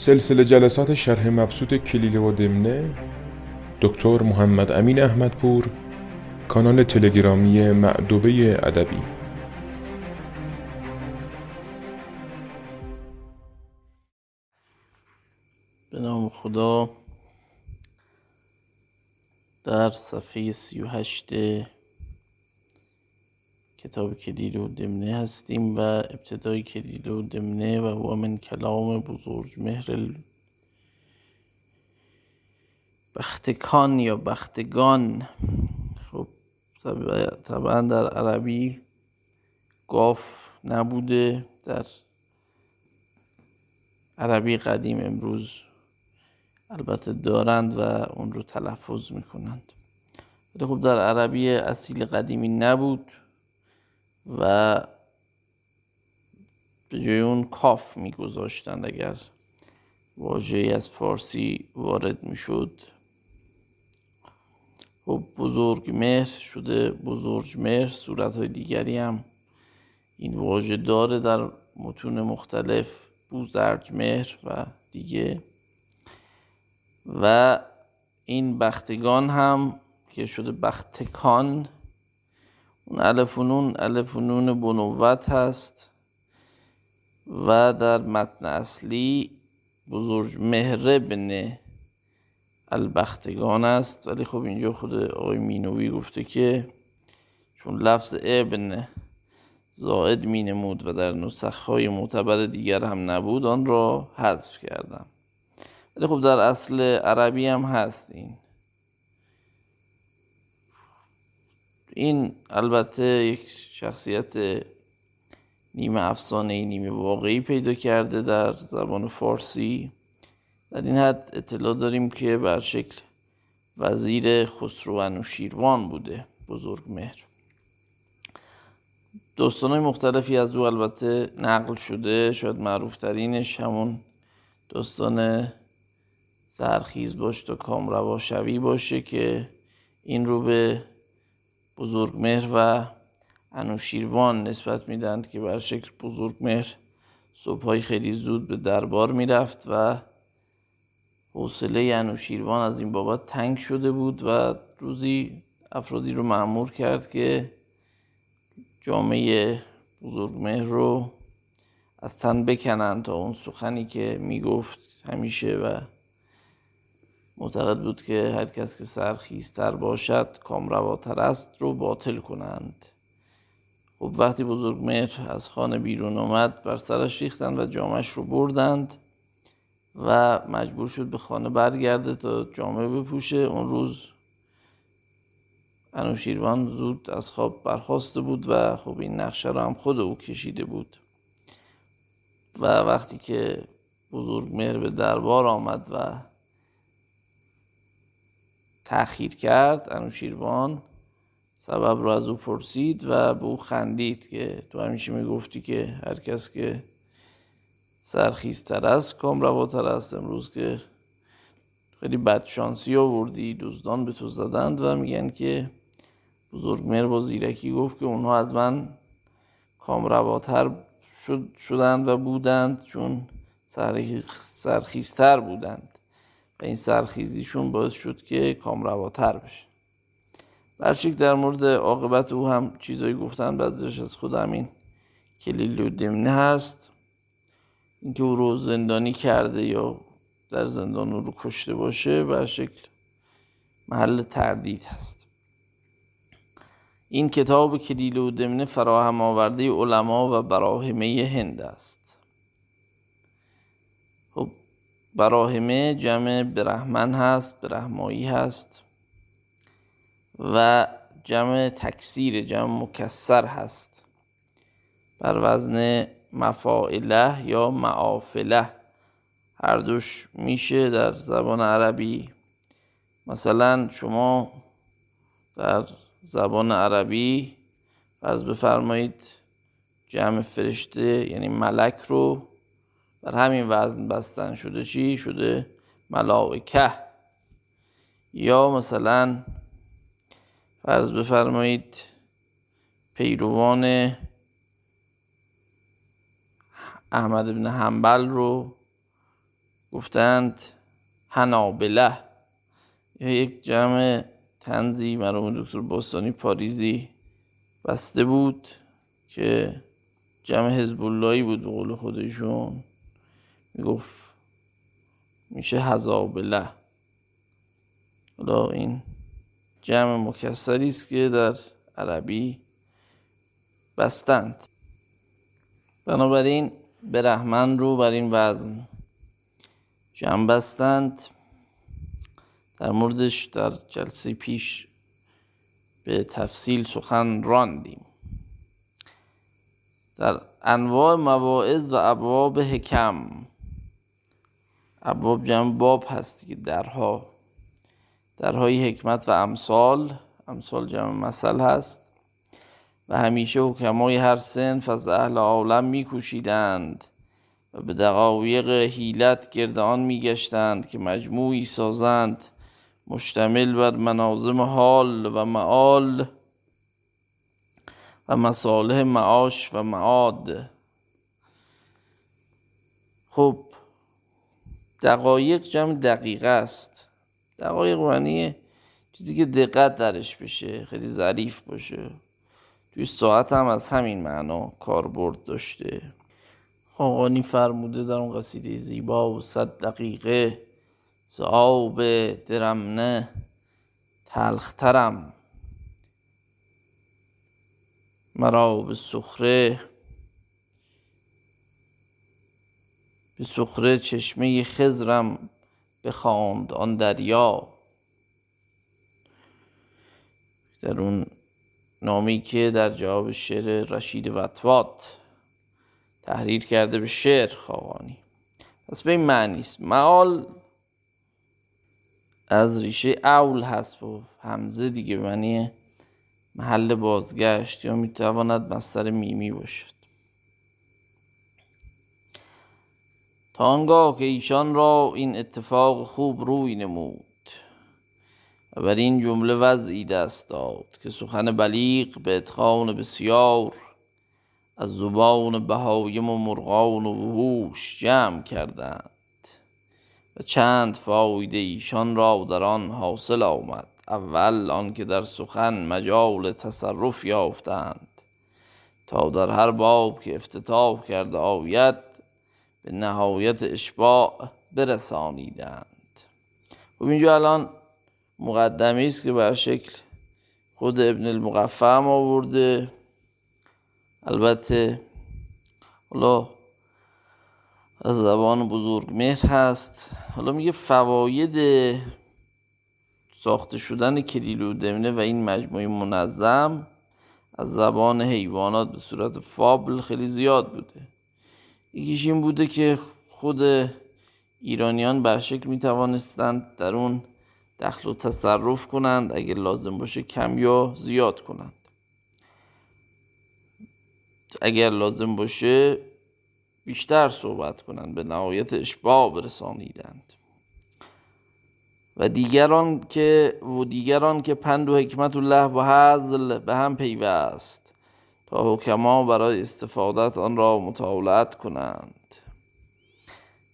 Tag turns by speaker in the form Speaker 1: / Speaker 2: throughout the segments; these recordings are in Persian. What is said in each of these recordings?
Speaker 1: سلسله جلسات شرح مبسوط کلیله و دمنه دکتر محمد امین احمدپور کانال تلگرامی معدوبه ادبی.
Speaker 2: به نام خدا. در صفحه سی و هشت کتاب کلیل و دمنه هستیم و ابتدای کلیل و دمنه و هو من کلام بزرگ مهر بختکان یا بختگان. خب طبعا در عربی گاف نبوده. در عربی قدیم امروز البته دارند و اون رو تلفظ می‌کنند. ولی خب در عربی اصیل قدیمی نبود. و به جای اون کاف میگذاشتند. اگر واژه از فارسی وارد می‌شد خب بزرگ مهر شده بزرگ مهر صورت های دیگری هم این واژه داره در متون مختلف بوزرج مهر و دیگه. و این بختگان هم که شده بختکان اون الف و بنوت هست و در متن اصلی بزرگ مهره بنه البختگان است. ولی خب اینجا خود آقای مینوی گفته که چون لفظ ابن زائد می نمود و در های معتبر دیگر هم نبود آن را حذف کردم. ولی خب در اصل عربی هم هست این. این البته یک شخصیت نیمه افسانه نیمه واقعی پیدا کرده در زبان فارسی. در این حد اطلاع داریم که بر شکل وزیر خسرو شیروان بوده بزرگ مهر. داستان مختلفی از او البته نقل شده شاید معروف ترینش همون داستان سرخیز باش تا کامروا شوی باشه که این رو به بزرگمهر و انوشیروان نسبت میدند که بر شکل بزرگمهر صبحهای خیلی زود به دربار می‌رفت و حوصله انوشیروان از این بابت تنگ شده بود و روزی افرادی رو معمور کرد که جامعه بزرگمهر رو از تن بکنند تا اون سخنی که می‌گفت همیشه و معتقد بود که هر کس که سرخیستر باشد کامرواتر است رو باطل کنند. خب وقتی بزرگ مهر از خانه بیرون آمد بر سرش ریختند و جامعش رو بردند و مجبور شد به خانه برگرده تا جامعه بپوشه. اون روز انوشیروان زود از خواب برخواسته بود و خب این نقشه رو هم خود او کشیده بود. و وقتی که بزرگ مهر به دربار آمد و تأخیر کرد. انوشیروان سبب رو از او پرسید و به او خندید که تو همیشه می‌گفتی که هر کس که سرخیزتر است کام رواتر است. امروز که خیلی بدشانسی آوردی دزدان به تو زدند و میگن که بزرگمهر با زیرکی گفت که اونها از من کامرواتر شد شدند و بودند چون سرخیزتر بودند. و این سرخیزیشون باعث شد که کامرواتر بشه. برشک در مورد عاقبت او هم چیزایی گفتن بعضیش از خود همین کلیل و دمنه هست. اینکه او رو زندانی کرده یا در زندان او رو کشته باشه بر شکل محل تردید هست. این کتاب کلیل و دمنه فراهم آورده علما و براهمه هند است. براهمه جمع برهمن هست برهمایی هست و جمع تکسیر جمع مکسر هست. بر وزن مفاعله یا معافله. هر دوش میشه در زبان عربی. مثلا شما در زبان عربی فرض بفرمایید جمع فرشته یعنی ملک رو بر همین وزن بستن شده چی؟ شده ملائکه. یا مثلا فرض بفرمایید پیروان احمد بن حنبل رو گفتند هنابله یا یک جمع تنزی مرحوم دکتر باستانی پاریزی بسته بود که جمع حزب اللهی بود به قول خودشون. می‌گفت میشه هزابله حالا این جمع مکسری است که در عربی بستند. بنابراین به رحمن رو بر این وزن جمع بستند. در موردش در جلسه پیش به تفصیل سخن راندیم. در انواع مواعظ و ابواب حکم ابواب جمع باب هست که درها. درهای حکمت و امثال. امثال جمع مثل هست. و همیشه حکمای هر سنف از اهل عالم میکوشیدند و به دقایق حیلت گرد آن میگشتند که مجموعی سازند مشتمل بر مناظم حال و معال و مصالح معاش و معاد. خب دقایق جمع دقیقه است. دقایق معنی چیزی که دقت درش بشه خیلی ظریف باشه. توی ساعت هم از همین معنا کاربرد داشته. خاقانی فرموده در اون قصیده زیبا و صد دقیقه سعاب درمنه تلخترم. مرا به سخره به سخره چشمه خزرم بخواند آن دریا. در اون نامی که در جواب شعر رشید وطوات تحریر کرده به شعر خواهانی. پس به این معنی است. معال از ریشه اول هست و همزه دیگه معنی محل بازگشت یا می‌تواند مستر میمی باشد. تا آنگاه که ایشان را این اتفاق خوب روی نمود. و بر این جمله وضعی دست داد که سخن بلیغ به اتخان بسیار از زبان بهایم و مرغان و وحوش جمع کردند و چند فایده ایشان را در آن حاصل آمد. اول آنکه در سخن مجال تصرف یافتند تا در هر باب که افتتاح کرده آید به نهایت اشباع برسانیدند. و خب اینجا الان مقدمی است که بر شکل خود ابن المقفم آورده. البته حالا از زبان بزرگ مهر هست. حالا میگه فواید ساخته شدن کلیل و دمنه و این مجموعه منظم از زبان حیوانات به صورت فابل خیلی زیاد بوده. یکیش این بوده که خود ایرانیان بر شکل می توانستند در اون دخل و تصرف کنند اگر لازم باشه کم یا زیاد کنند. اگر لازم باشه بیشتر صحبت کنند به نهایت اشباع برسانیدند. و دیگران که و دیگران که پند و حکمت و لحو و حزل به هم پیوست. تا حکما برای استفادت آن را مطالعت کنند.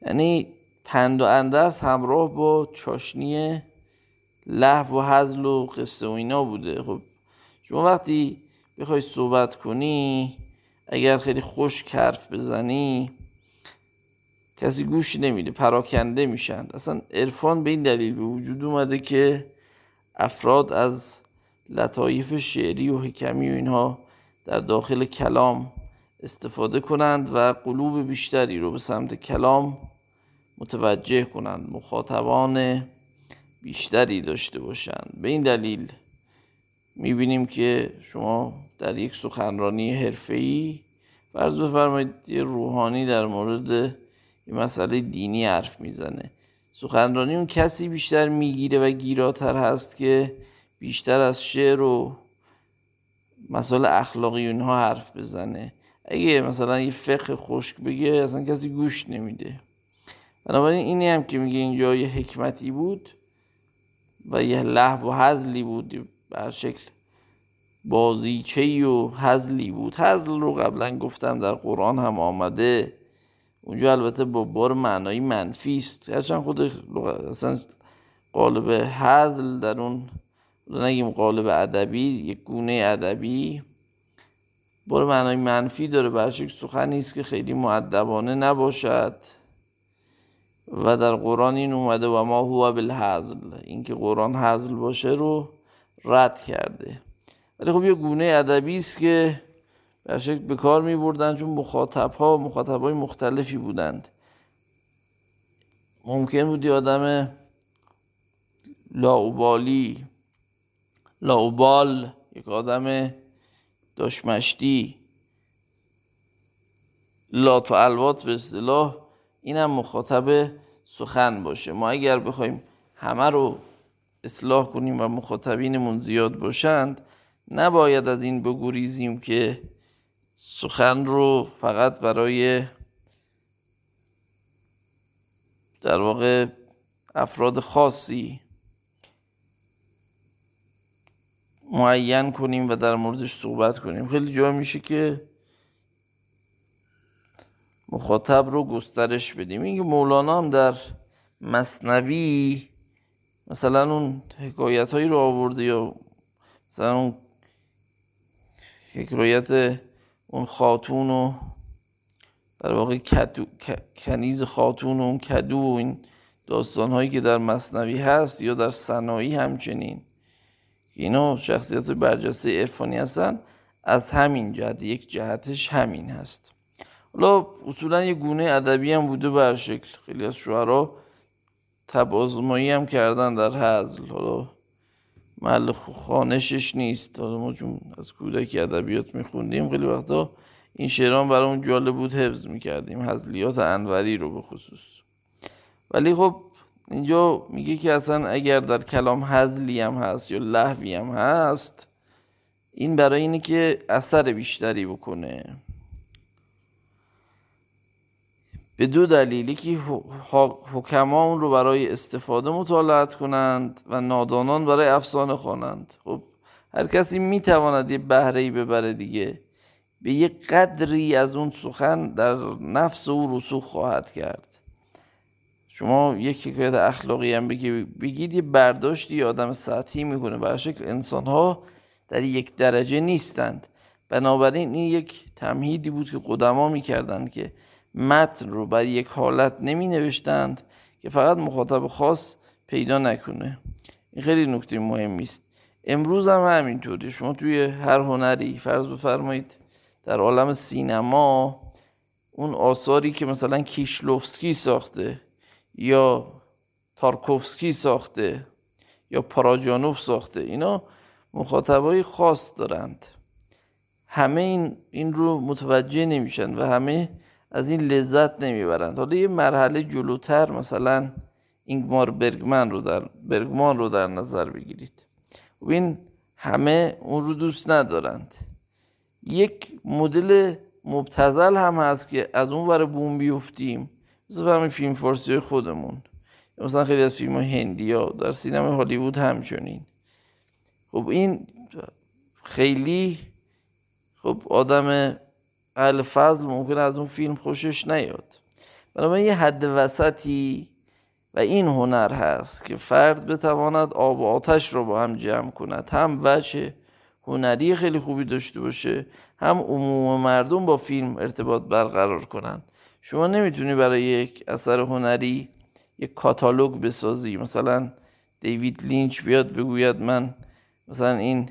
Speaker 2: یعنی پند و اندرس همراه با چاشنی لحو و حزل و قصه و اینا بوده. خب شما وقتی بخوای صحبت کنی اگر خیلی خوش حرف بزنی کسی گوش نمیده پراکنده میشن. اصلا عرفان به این دلیل به وجود اومده که افراد از لطایف شعری و حکمی و اینها در داخل کلام استفاده کنند و قلوب بیشتری رو به سمت کلام متوجه کنند مخاطبان بیشتری داشته باشند. به این دلیل می‌بینیم که شما در یک سخنرانی حرفه‌ای فرض بفرمایید یه روحانی در مورد یه مسئله دینی حرف می‌زنه. سخنرانی اون کسی بیشتر می‌گیره و گیراتر هست که بیشتر از شعر و مسائل اخلاقی اونها حرف بزنه. اگه مثلا یه فقه خشک بگه اصلا کسی گوش نمیده. بنابراین اینی هم که میگه اینجا یه حکمتی بود و یه لحو و حزلی بود بر شکل بازیچه و حزلی بود. حزل رو قبلا گفتم در قرآن هم آمده. اونجا البته با بار معنایی منفی است. هرچند خود اصلا قالب حزل در اون نگیم قالب ادبی یک گونه ادبی. بار معنای منفی داره برشک سخنی است که خیلی معدبانه نباشد. و در قرآن این اومده و ما هو بالحزل. اینکه قرآن حزل باشه رو رد کرده. ولی خب یه گونه ادبی است که به شکل به کار می بردن چون مخاطب ها مخاطب های مختلفی بودند. ممکن بود آدم لاوبالی لاوبال یک آدم داشمشتی لات و الوات به اصطلاح. این هم مخاطب سخن باشه. ما اگر بخوایم همه رو اصلاح کنیم و مخاطبینمون زیاد باشند نباید از این بگوریزیم که سخن رو فقط برای در واقع افراد خاصی معین کنیم و در موردش صحبت کنیم. خیلی جا میشه که مخاطب رو گسترش بدیم. اینکه مولانا هم در مصنوی مثلا اون حکایت هایی رو آورده یا مثلا اون حکایت اون خاتون و در واقع کنیز خاتون و اون کدو و این داستان هایی که در مصنوی هست یا در صنایی همچنین. اینا شخصیت برجسته عرفانی هستن. از همین جهت یک جهتش همین هست. حالا اصولا یه گونه ادبی هم بوده بر شکل. خیلی از شعرها تبازمایی هم کردن در حزل. حالا محل خانشش نیست. حالا ما چون از کودکی ادبیات میخوندیم خیلی وقتا این شعران برامون جالب بود حفظ می‌کردیم. حزلیات انوری رو به خصوص. ولی خب اینجا میگه که اصلا اگر در کلام حزلی هم هست یا لحوی هم هست این برای اینه که اثر بیشتری بکنه. به دو دلیلی که حکما اون رو برای استفاده مطالعت کنند و نادانان برای افسانه خوانند. خب هر کسی می‌تواند یه بهره ای ببره دیگه. به یه قدری از اون سخن در نفس او رسوخ خواهد کرد. شما یک حکایت اخلاقی هم بگید یه برداشتی آدم سطحی می‌کنه. بر شکل انسان ها در یک درجه نیستند. بنابراین این یک تمهیدی بود که قدما می‌کردند که متن رو بر یک حالت نمی نوشتند که فقط مخاطب خاص پیدا نکنه. این خیلی نکته مهمی است. امروز هم همینطوری. شما توی هر هنری فرض بفرمایید در عالم سینما اون آثاری که مثلا کیشلوفسکی ساخته یا تارکوفسکی ساخته یا پاراجانوف ساخته اینا مخاطبای خاص دارند. همه این, این رو متوجه نمیشن و همه از این لذت نمی‌برند. حالا یه مرحله جلوتر مثلا اینگمار برگمن رو در برگمان رو در نظر بگیرید. و این همه اون رو دوست ندارند. یک مدل مبتزل هم هست که از اون ور بوم بیفتیم. مثل همین فیلم فارسی خودمون. مثلا خیلی از فیلم هندی ها در سینما هالیوود همچنین. خب این خیلی خب آدم اهل فضل ممکن از اون فیلم خوشش نیاد. بنابراین یه حد وسطی و این هنر هست که فرد بتواند آب و آتش رو با هم جمع کند. هم وجه هنری خیلی خوبی داشته باشه هم عموم مردم با فیلم ارتباط برقرار کنند. شما نمی‌تونی برای یک اثر هنری یک کاتالوگ بسازی. مثلا دیوید لینچ بیاد بگوید من مثلا این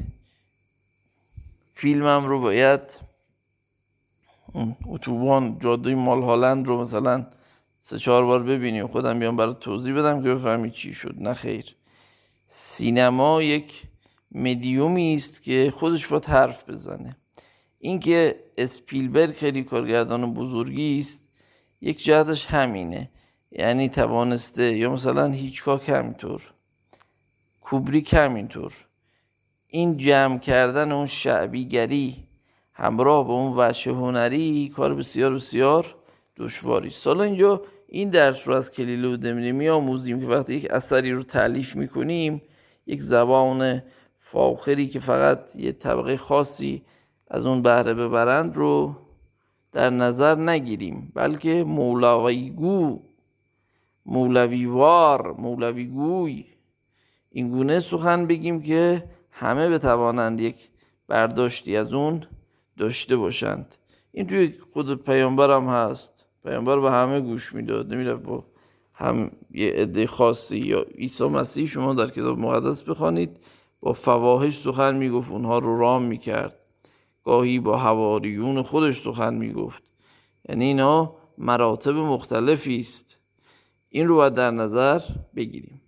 Speaker 2: فیلمم رو باید اتوبان جاده مال هالند رو مثلا سه چهار بار ببینیم خودم بیام برای توضیح بدم که بفهمی چی شد. نه خیر. سینما یک مدیومی است که خودش باید حرف بزنه. اینکه اسپیلبرگ خیلی کارگردان بزرگی است یک جهتش همینه. یعنی توانسته یا مثلا هیچکاک همینطور کوبریک همینطور. این جمع کردن اون شعبیگری همراه به اون وجه هنری کار بسیار بسیار دشواری سالا اینجا این درس رو از کلیل و دمینه می آموزیم که وقتی یک اثری رو تعلیف می‌کنیم یک زبان فاخری که فقط یه طبقه خاصی از اون بهره ببرند رو در نظر نگیریم بلکه مولویگو مولویوار مولویگوی این گونه سخن بگیم که همه بتوانند یک برداشتی از اون داشته باشند. این توی خود پیامبر هم هست. پیامبر به همه گوش می‌داد. نمیره با هم یه عده خاصی یا عیسی مسیح شما در کتاب مقدس بخوانید. با فواهش سخن می‌گفت اونها رو رام می‌کرد. گاهی با حواریون خودش سخن می‌گفت. یعنی اینا مراتب مختلفی است. این رو باید در نظر بگیریم.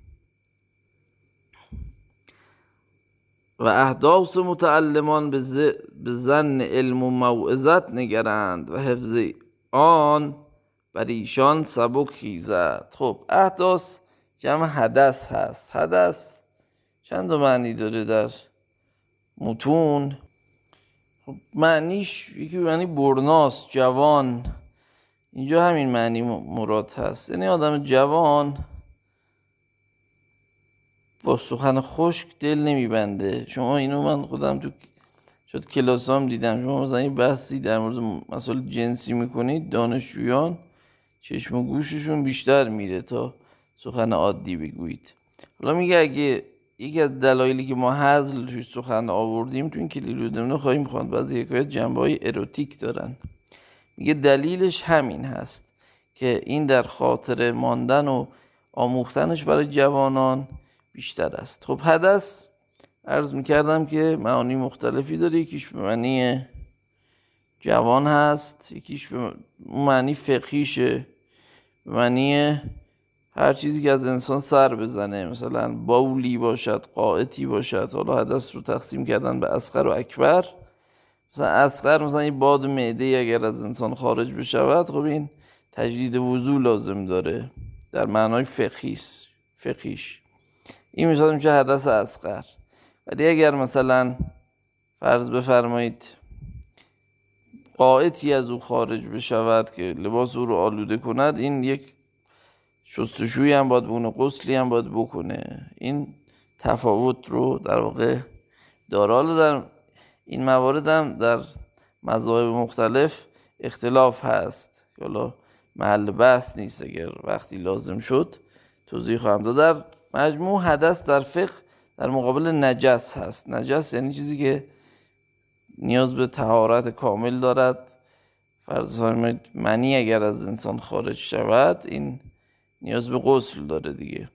Speaker 2: و احداث متعلمان به زن علم و موعظت نگرند و حفظ آن بر ایشان سبک خیزد. خب احداث جمع حدث هست. حدث چند معنی داره در متون؟ معنیش یکی معنی برناس جوان. اینجا همین معنی مراد هست. یعنی آدم جوان با سخن خشک دل نمیبنده. شما اینو من خودم تو شد کلاسام دیدم. شما مثلا این بحثی در مورد مسائل جنسی می‌کنید دانشجویان چشم و گوششون بیشتر میره تا سخن عادی بگویید. حالا میگه اگه یکی از دلایلی که ما حزل توی سخن آوردیم تو این کلیل دمنه خواهیم خواند. بعضی حکایت جنبه های اروتیک دارن. میگه دلیلش همین هست که این در خاطر ماندن و آموختنش برای جوانان بیشتر است. خب حدث عرض می‌کردم که معانی مختلفی داره. یکیش به معنی جوان هست یکیش به معنی فقهیشه به معنی هر چیزی که از انسان سر بزنه مثلا باولی باشد قاعتی باشد حالا حدث رو تقسیم کردن به اسخر و اکبر. مثلا اسخر مثلا این باد معده اگر از انسان خارج بشود خب این تجدید وضوع لازم داره. در معنای فقهیش فقهیش این مثلا میشه حدث اسخر ولی اگر مثلا فرض بفرمایید قاعدی از او خارج بشود که لباس او رو آلوده کند این یک شستشوی هم باید بونه قسلی هم باید بکنه. این تفاوت رو در واقع داره. در این موارد هم در مذاهب مختلف اختلاف هست. حالا محل بحث نیست اگر وقتی لازم شد توضیح خواهم داد. در مجموع حدث در فقه در مقابل نجس هست. نجس یعنی چیزی که نیاز به تهارت کامل دارد. فرض فرمایید منی اگر از انسان خارج شود این نیاز به غسل داره دیگه.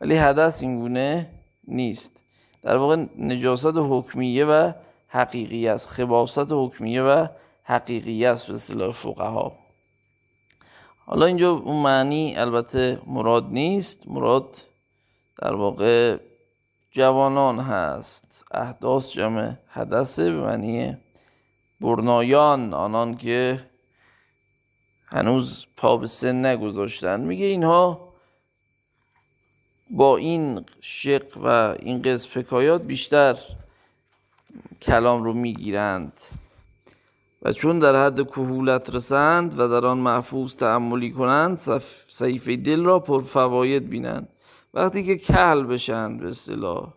Speaker 2: ولی حدث این گونه نیست. در واقع نجاست حکمیه و حقیقی است. خباست حکمیه و حقیقی است به اصطلاح فقها. حالا اینجا اون معنی البته مراد نیست. مراد در واقع جوانان هست. احداث جمع حدثه به معنی برنایان. آنان که هنوز پا به سن نگذاشتن. میگه اینها با این شق و این قصد حکایات بیشتر کلام رو می‌گیرند. و چون در حد کهولت رسند و در آن محفوظ تعملی کنند صحیفه دل را پر فواید بینند. وقتی که کل بشن به اصطلاح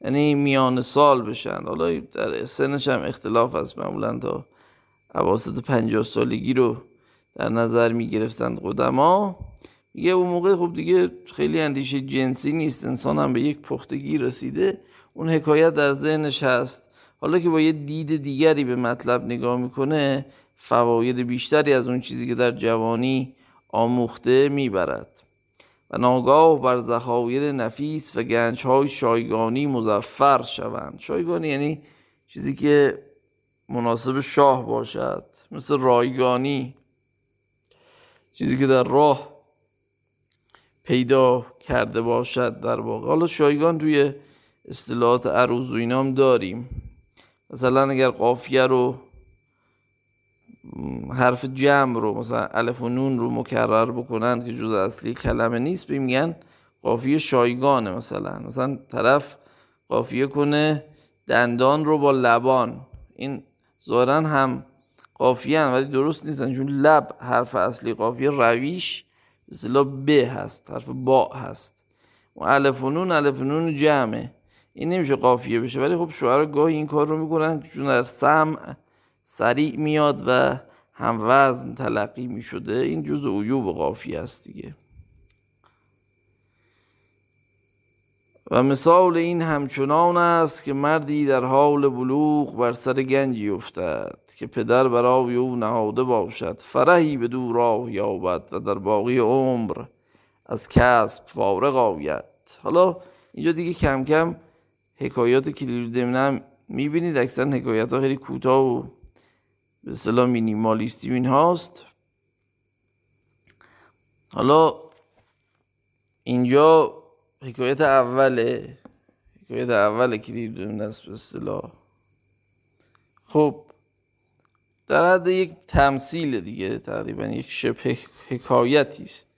Speaker 2: یعنی میان سال بشن. حالا در سنش هم اختلاف هست معمولا تا عواسط پنجاه سالگی رو در نظر می گرفتند قدما. یه اون موقع خب دیگه خیلی اندیشه جنسی نیست انسان هم به یک پختگی رسیده. اون حکایت در ذهنش هست. حالا که با یه دید دیگری به مطلب نگاه می‌کنه فواید بیشتری از اون چیزی که در جوانی آموخته می‌برد. و ناگاه بر ذخایر نفیس و گنج های شایگانی مزفر شوند. شایگانی یعنی چیزی که مناسب شاه باشد مثل رایگانی. چیزی که در راه پیدا کرده باشد در واقع. حالا شایگان توی اصطلاحات عروض و اینام داریم. مثلا اگر قافیه رو حرف جمع رو مثلا الف و نون رو مکرر بکنند که جز اصلی کلمه نیست میگن قافیه شایگانه مثلا. مثلا طرف قافیه کنه دندان رو با لبان. این ظاهرا هم قافیه ولی درست نیستن چون لب حرف اصلی قافیه رویش مثلا ب هست حرف با هست. و نون الف و نون جمعه. این نمیشه قافیه بشه ولی خب شعرا گاهی این کار رو می‌کنن چون در سمع سریع میاد و هم وزن تلقی می شده این جز عیوب قافی است دیگه. و مثال این همچنان است که مردی در حال بلوغ بر سر گنجی افتد که پدر برای او نهاده باشد فرهی به دور راه یابد و در باقی عمر از کسب فارغ آید. حالا اینجا دیگه کم کم حکایات کلیل دمنم می‌بینید اکثر حکایت ها خیلی کوتاه و به اصطلاح مینیمالیستی این هاست حالا اینجا حکایت اوله حکایت اول است به اصطلاح. خب در حد یک تمثیل دیگه تقریبا یک شبه حکایتی است.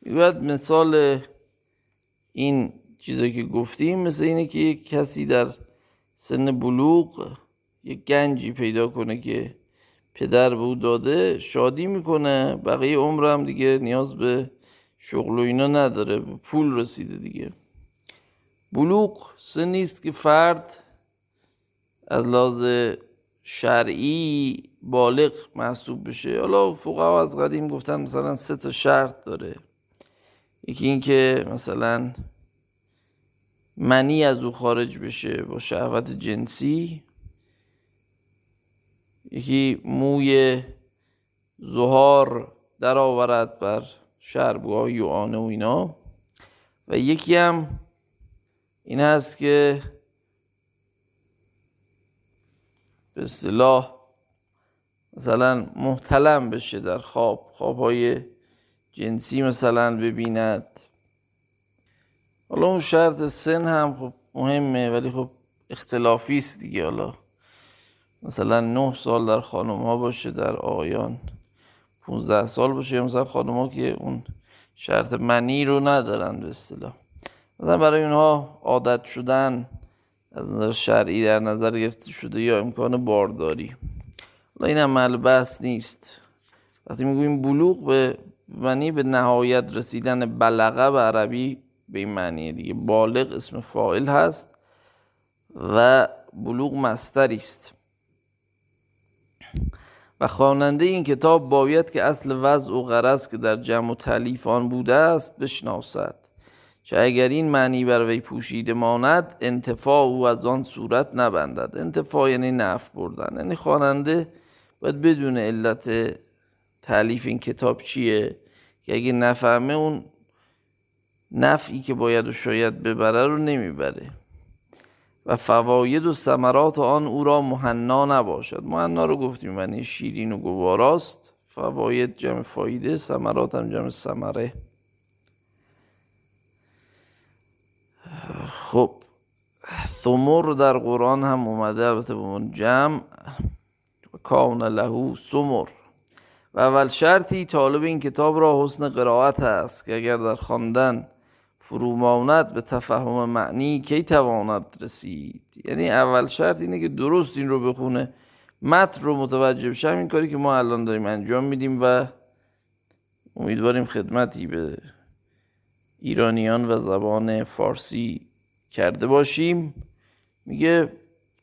Speaker 2: می‌گوید مثال این چیزایی که گفتیم مثل اینه که یک کسی در سن بلوغ یک گنجی پیدا کنه که پدر به او داده شادی می‌کنه بقیه عمرم دیگه نیاز به شغل و اینا نداره. به پول رسیده دیگه. بلوغ سنی است که فرد از لحاظ شرعی بالغ محسوب بشه. حالا فقها از قدیم گفتن مثلا سه تا شرط داره. یکی اینکه مثلا منی از او خارج بشه با شهوت جنسی. یکی موی زهار در آورد بر شربگاه و آنه و اینا. و یکی هم این هست که به اصطلاح مثلا محتلم بشه در خواب. خوابهای جنسی مثلا ببیند. حالا اون شرط سن هم خب مهمه ولی خب اختلافی است دیگه. حالا مثلا نه سال در خانم ها باشه در آقایان 15 سال باشه یا مثلا خانم ها که اون شرط منی رو ندارن به اصطلاح. مثلا برای اونها عادت شدن از نظر شرعی در نظر گرفته شده یا امکان بارداری. حالا این هم ملبس نیست. وقتی می‌گویم بلوغ به معنی به نهایت رسیدن بلغه به عربی به این معنی دیگه. بالغ اسم فاعل هست و بلوغ مستری است و خواننده این کتاب باید که اصل وضع و غرض که در جمع و تعلیف آن بوده است بشناسد چه اگر این معنی بر وی پوشیده ماند انتفاع او از آن صورت نبندد. انتفاع یعنی نف بردن. یعنی خواننده باید بدون علت تعلیف این کتاب چیه؟ که اگه نفهمه اون نفعی که باید و شاید ببره رو نمی‌بره. و فواید و ثمرات آن او را مهنا نباشد. مهنا رو گفتیم یعنی شیرین و گواراست. فواید جمع فایده ثمرات هم جمع ثمره. خب ثمر در قرآن هم اومده البته به اون جمع. کان له سمر و اول شرطی طالب این کتاب را حسن قرائت است که اگر در خواندن فروماند به تفهم معنی کی تواند رسید؟ یعنی اول شرط اینه که درست این رو بخونه. متن رو متوجه بشه. این کاری که ما الان داریم انجام میدیم و امیدواریم خدمتی به ایرانیان و زبان فارسی کرده باشیم. میگه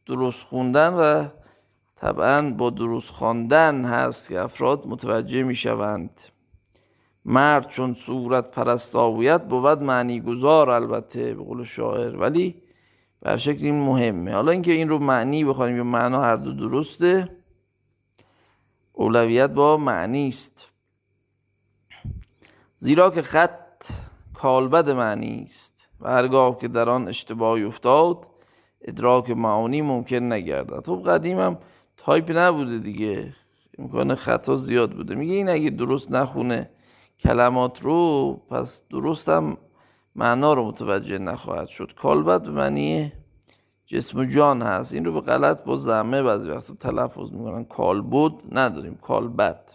Speaker 2: درست خوندن و طبعا با درست خواندن هست که افراد متوجه می‌شوند. مرد چون صورت پرستاویت بود معنی گذار البته به قول شاعر. ولی بر شکل این مهمه. حالا اینکه این رو معنی بخوانیم یا معنا هر دو درسته اولویت با معنی است. زیرا که خط کالبد معنی است و هرگاه که در آن اشتباهی افتاد ادراک معانی ممکن نگردد. خب قدیم هم تایپ نبوده دیگه. امکان خطا زیاد بوده. میگه این اگه درست نخونه کلمات رو پس درستم معنا رو متوجه نخواهد شد. کالبد به معنی جسم و جان هست. این رو به غلط با ضمه بعضی وقتا تلفظ می‌کنن. کالبد نداریم. کالبد.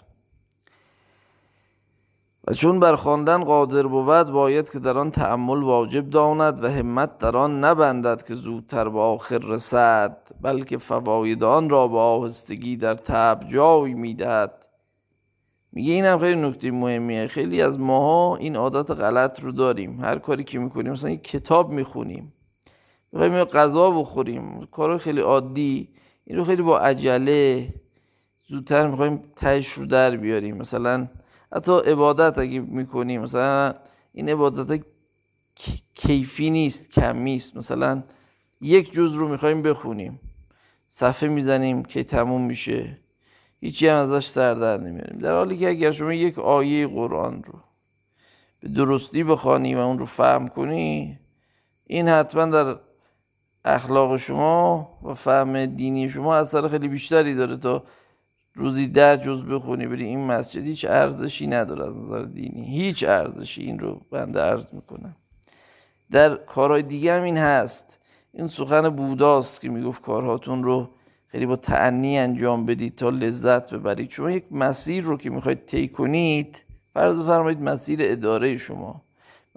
Speaker 2: و چون بر خواندن قادر بود باید که در آن تعمل واجب داند و همت در آن نبندد که زودتر به آخر رسد بلکه فواید آن را با آهستگی در تب جای می‌دهد. میگه این هم خیلی نکته مهمیه. خیلی از ماها این عادت غلط رو داریم. هر کاری که می‌کنیم مثلا یک کتاب می‌خونیم می‌خوایم غذا بخوریم کار خیلی عادی این رو خیلی با عجله زودتر می‌خوایم تهش رو در بیاریم. مثلا حتی عبادت اگه می‌کنیم مثلا این عبادت کیفی نیست کمی است. مثلا یک جز رو می‌خوایم بخونیم. صفحه می‌زنیم که تموم میشه. هیچی هم ازش سر در نمیاریم. در حالی که اگر شما یک آیه قرآن رو به درستی بخوانی و اون رو فهم کنی این حتما در اخلاق شما و فهم دینی شما اثر خیلی بیشتری داره تا روزی ده جز بخونی بری این مسجد هیچ ارزشی نداره از نظر دینی. هیچ ارزشی این رو بنده عرض می‌کنم. در کارهای دیگه هم این هست. این سخن بوداست که می‌گفت کارهاتون رو خیلی با تعنی انجام بدید تا لذت ببرید. شما یک مسیر رو که می‌خواید طی کنید فرض فرمایید مسیر اداره شما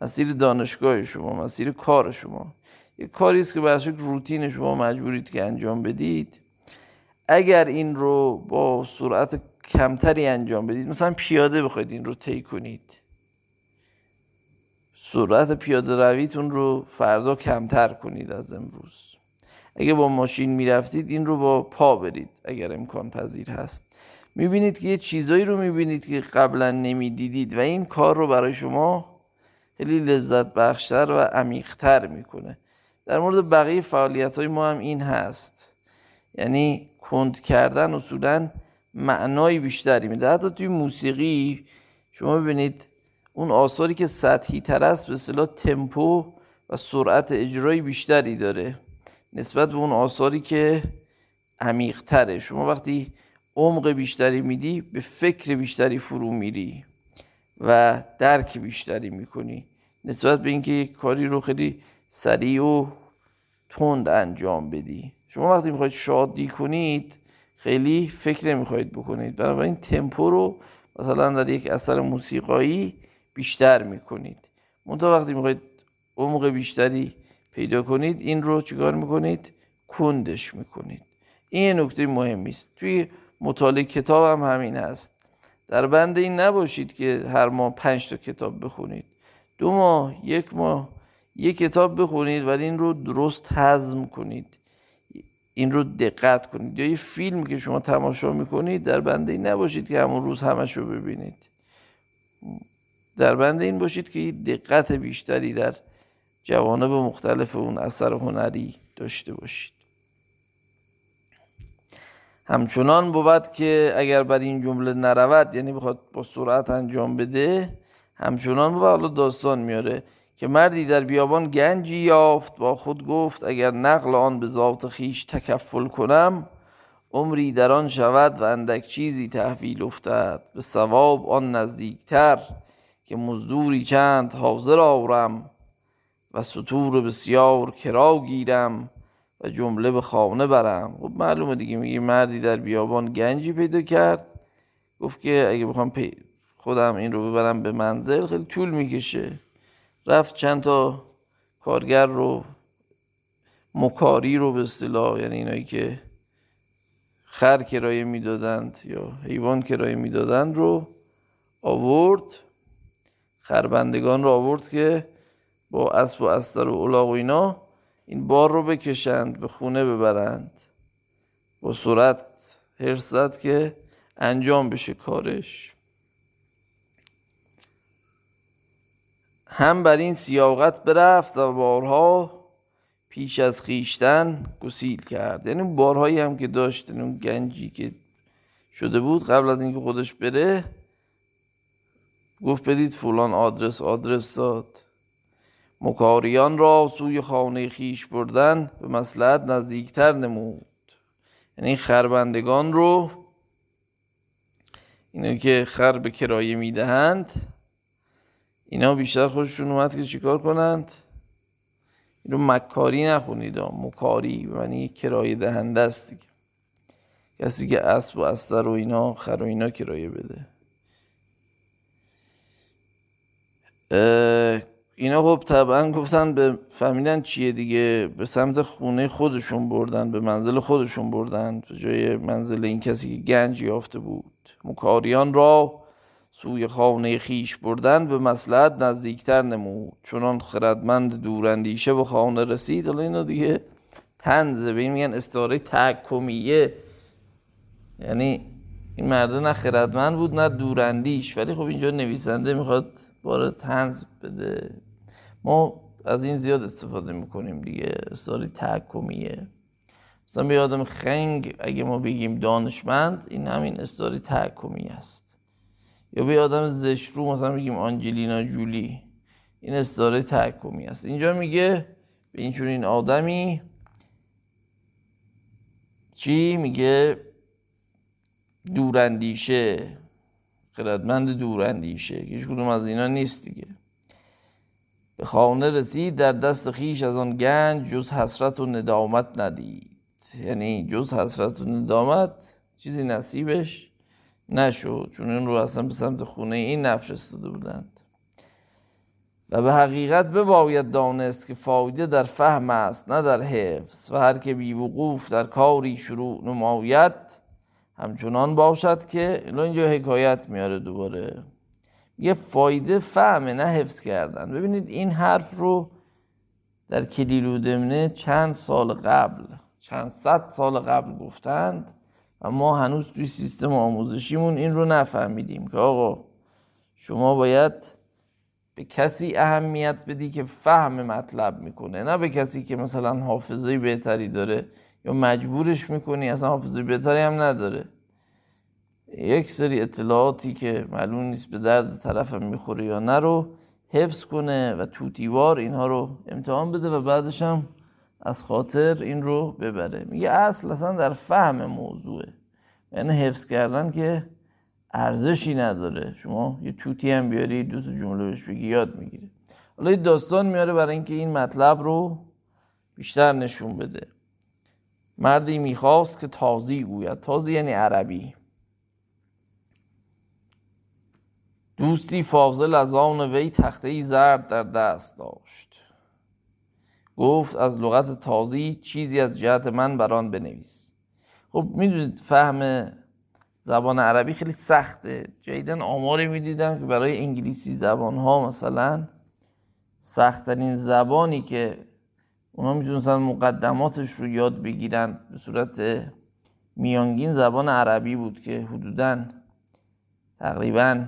Speaker 2: مسیر دانشگاه شما مسیر کار شما. یک کاری است که برای روتین شما مجبورید که انجام بدید. اگر این رو با سرعت کمتری انجام بدید مثلا پیاده بخواید این رو طی کنید سرعت پیاده رویتون رو فردا کمتر کنید از امروز. اگه با ماشین می‌رفتید این رو با پا برید اگر امکان پذیر هست. می‌بینید که یه چیزایی رو می‌بینید که قبلا نمی‌دیدید و این کار رو برای شما خیلی لذت بخشتر و عمیقتر می‌کنه. در مورد بقیه فعالیت های ما هم این هست. یعنی کند کردن اصولا معنای بیشتری میده. حتی توی موسیقی شما ببینید اون آثاری که سطحی تر است به اصطلاح تمپو و سرعت اجرای بیشتری داره. نسبت به اون آثاری که عمیق تره شما وقتی عمق بیشتری میدی به فکر بیشتری فرو میری و درک بیشتری می‌کنی. نسبت به اینکه یک کاری رو خیلی سریع و تند انجام بدی. شما وقتی می‌خواید شادی کنید خیلی فکر نمی‌خواید بکنید. بنابراین تمپو رو مثلا در یک اثر موسیقایی بیشتر می‌کنید. منتها وقتی می‌خواید عمق بیشتری پیدا کنید این رو چیکار می‌کنید؟ کندش می‌کنید. این نکته مهمی است. توی مطالعه کتاب هم همین هست. در بند این نباشید که هر ماه پنج تا کتاب بخونید. دو ماه یک ماه یک کتاب بخونید ولی این رو درست هضم کنید. این رو دقت کنید. یا یه فیلم که شما تماشا می‌کنید در بنده این نباشید که همون روز همش رو ببینید. در بنده این باشید که دقت بیشتری در جوانب مختلف اون اثر هنری داشته باشید. همچنان بود که اگر بر این جمله نرود یعنی بخواد با سرعت انجام بده همچنان بود. حالا داستان میاره که مردی در بیابان گنجی یافت با خود گفت اگر نقل آن به ذات خیش تکفل کنم عمری در آن شود و اندک چیزی تحویل افتد. به ثواب آن نزدیکتر که مزدوری چند حاضر آورم. و سطور بسیار کرا گیرم و جمله به خانه برم. خب معلومه دیگه میگه مردی در بیابان گنجی پیدا کرد. گفت که اگه بخوام خودم این رو ببرم به منزل خیلی طول می‌کشه. رفت چند تا کارگر رو مکاری رو به اصطلاح یعنی اینایی که خر کرایه می‌دادند یا حیوان کرایه می‌دادند رو آورد. خربندگان رو آورد که با اسب و استر و الاغ و اینا این بار رو بکشند به خونه ببرند. با سرعت هرست که انجام بشه کارش. هم بر این سیاقت برفت و بارها پیش از خیشتن گسیل کرد. یعنی بارهایی هم که داشت یعنی اون گنجی که شده بود قبل از اینکه خودش بره گفت بدید فلان آدرس آدرس داد. مکاریان را سوی خانه خیش بردن به مسلحت نزدیکتر نمود. یعنی خربندگان رو اینو که خر به کرایه می‌دهند اینا بیشتر خوششون اومد که چیکار کنند؟ اینو مکاری نخونید مکاری یعنی کرایه دهنده است دیگه. کسی که اسب و استر و اینا خر و اینا کرایه بده. اینا خب طبعا گفتن به فهمیدن چیه دیگه. به سمت خونه خودشون بردن به منزل خودشون بردن. به جای منزل این کسی که گنج یافته بود. مکاریان را سوی خانه خیش بردن به مسلحت نزدیکتر نمود. چونان خردمند دوراندیشه به خانه رسید. حالا اینو دیگه تنزه به این میگن استعاره تحکمیه. یعنی این مرده نه خردمند بود نه دوراندیش. ولی خب اینجا نویسنده می‌خواد بار تنز بده. ما از این زیاد استفاده می‌کنیم دیگه استاری تحکمیه. مثلا به آدم خنگ اگه ما بگیم دانشمند این همین استاری تحکمی است. یا به آدم زشرو مثلا بگیم آنجلینا جولی این استاره تحکمی است. اینجا میگه به این چون این آدمی چی؟ میگه دوراندیشه خردمند دوراندیشه هیچ کدوم از اینا نیست دیگه. به خانه رسید در دست خیش از آن گنج جز حسرت و ندامت ندید. یعنی جز حسرت و ندامت چیزی نصیبش نشد چون این رو اصلا به سمت خونه این نفرستاده بودند. و به حقیقت بباید دانست که فایده در فهم است نه در حفظ. و هر که بیوقوف در کاری شروع نماید همچنان باشد که اینجا حکایت میاره دوباره. یه فایده فهمه نه حفظ کردن. ببینید این حرف رو در کلیلو دمنه چند سال قبل چند صد سال قبل گفتند و ما هنوز توی سیستم آموزشیمون این رو نفهمیدیم که آقا شما باید به کسی اهمیت بدی که فهم مطلب می‌کنه نه به کسی که مثلا حافظه بهتری داره یا مجبورش می‌کنی اصلا حافظه بهتری هم نداره. یک سری اطلاعاتی که معلوم نیست به درد طرف می‌خوره یا نه رو حفظ کنه و توتیوار اینها رو امتحان بده و بعدش هم از خاطر این رو ببره. میگه اصل اصلا در فهم موضوعه. یعنی حفظ کردن که ارزشی نداره. شما یه توتی هم بیاری دو تا جمله بهش بگی یاد می‌گیره حالا یه داستان میاره برای اینکه این مطلب رو بیشتر نشون بده. مردی می‌خواست که تازی گوید. تازی یعنی عربی. دوستی فاضل از آن وی تخته زرد در دست داشت. گفت از لغت تازی چیزی از جهت من بران بنویس. خب می‌دونید فهم زبان عربی خیلی سخته. جدیدن آماری می‌دیدم که برای انگلیسی زبان ها مثلا سختترین زبانی که اونا می‌تونستن مقدماتش رو یاد بگیرن به صورت میانگین زبان عربی بود که حدودا تقریبا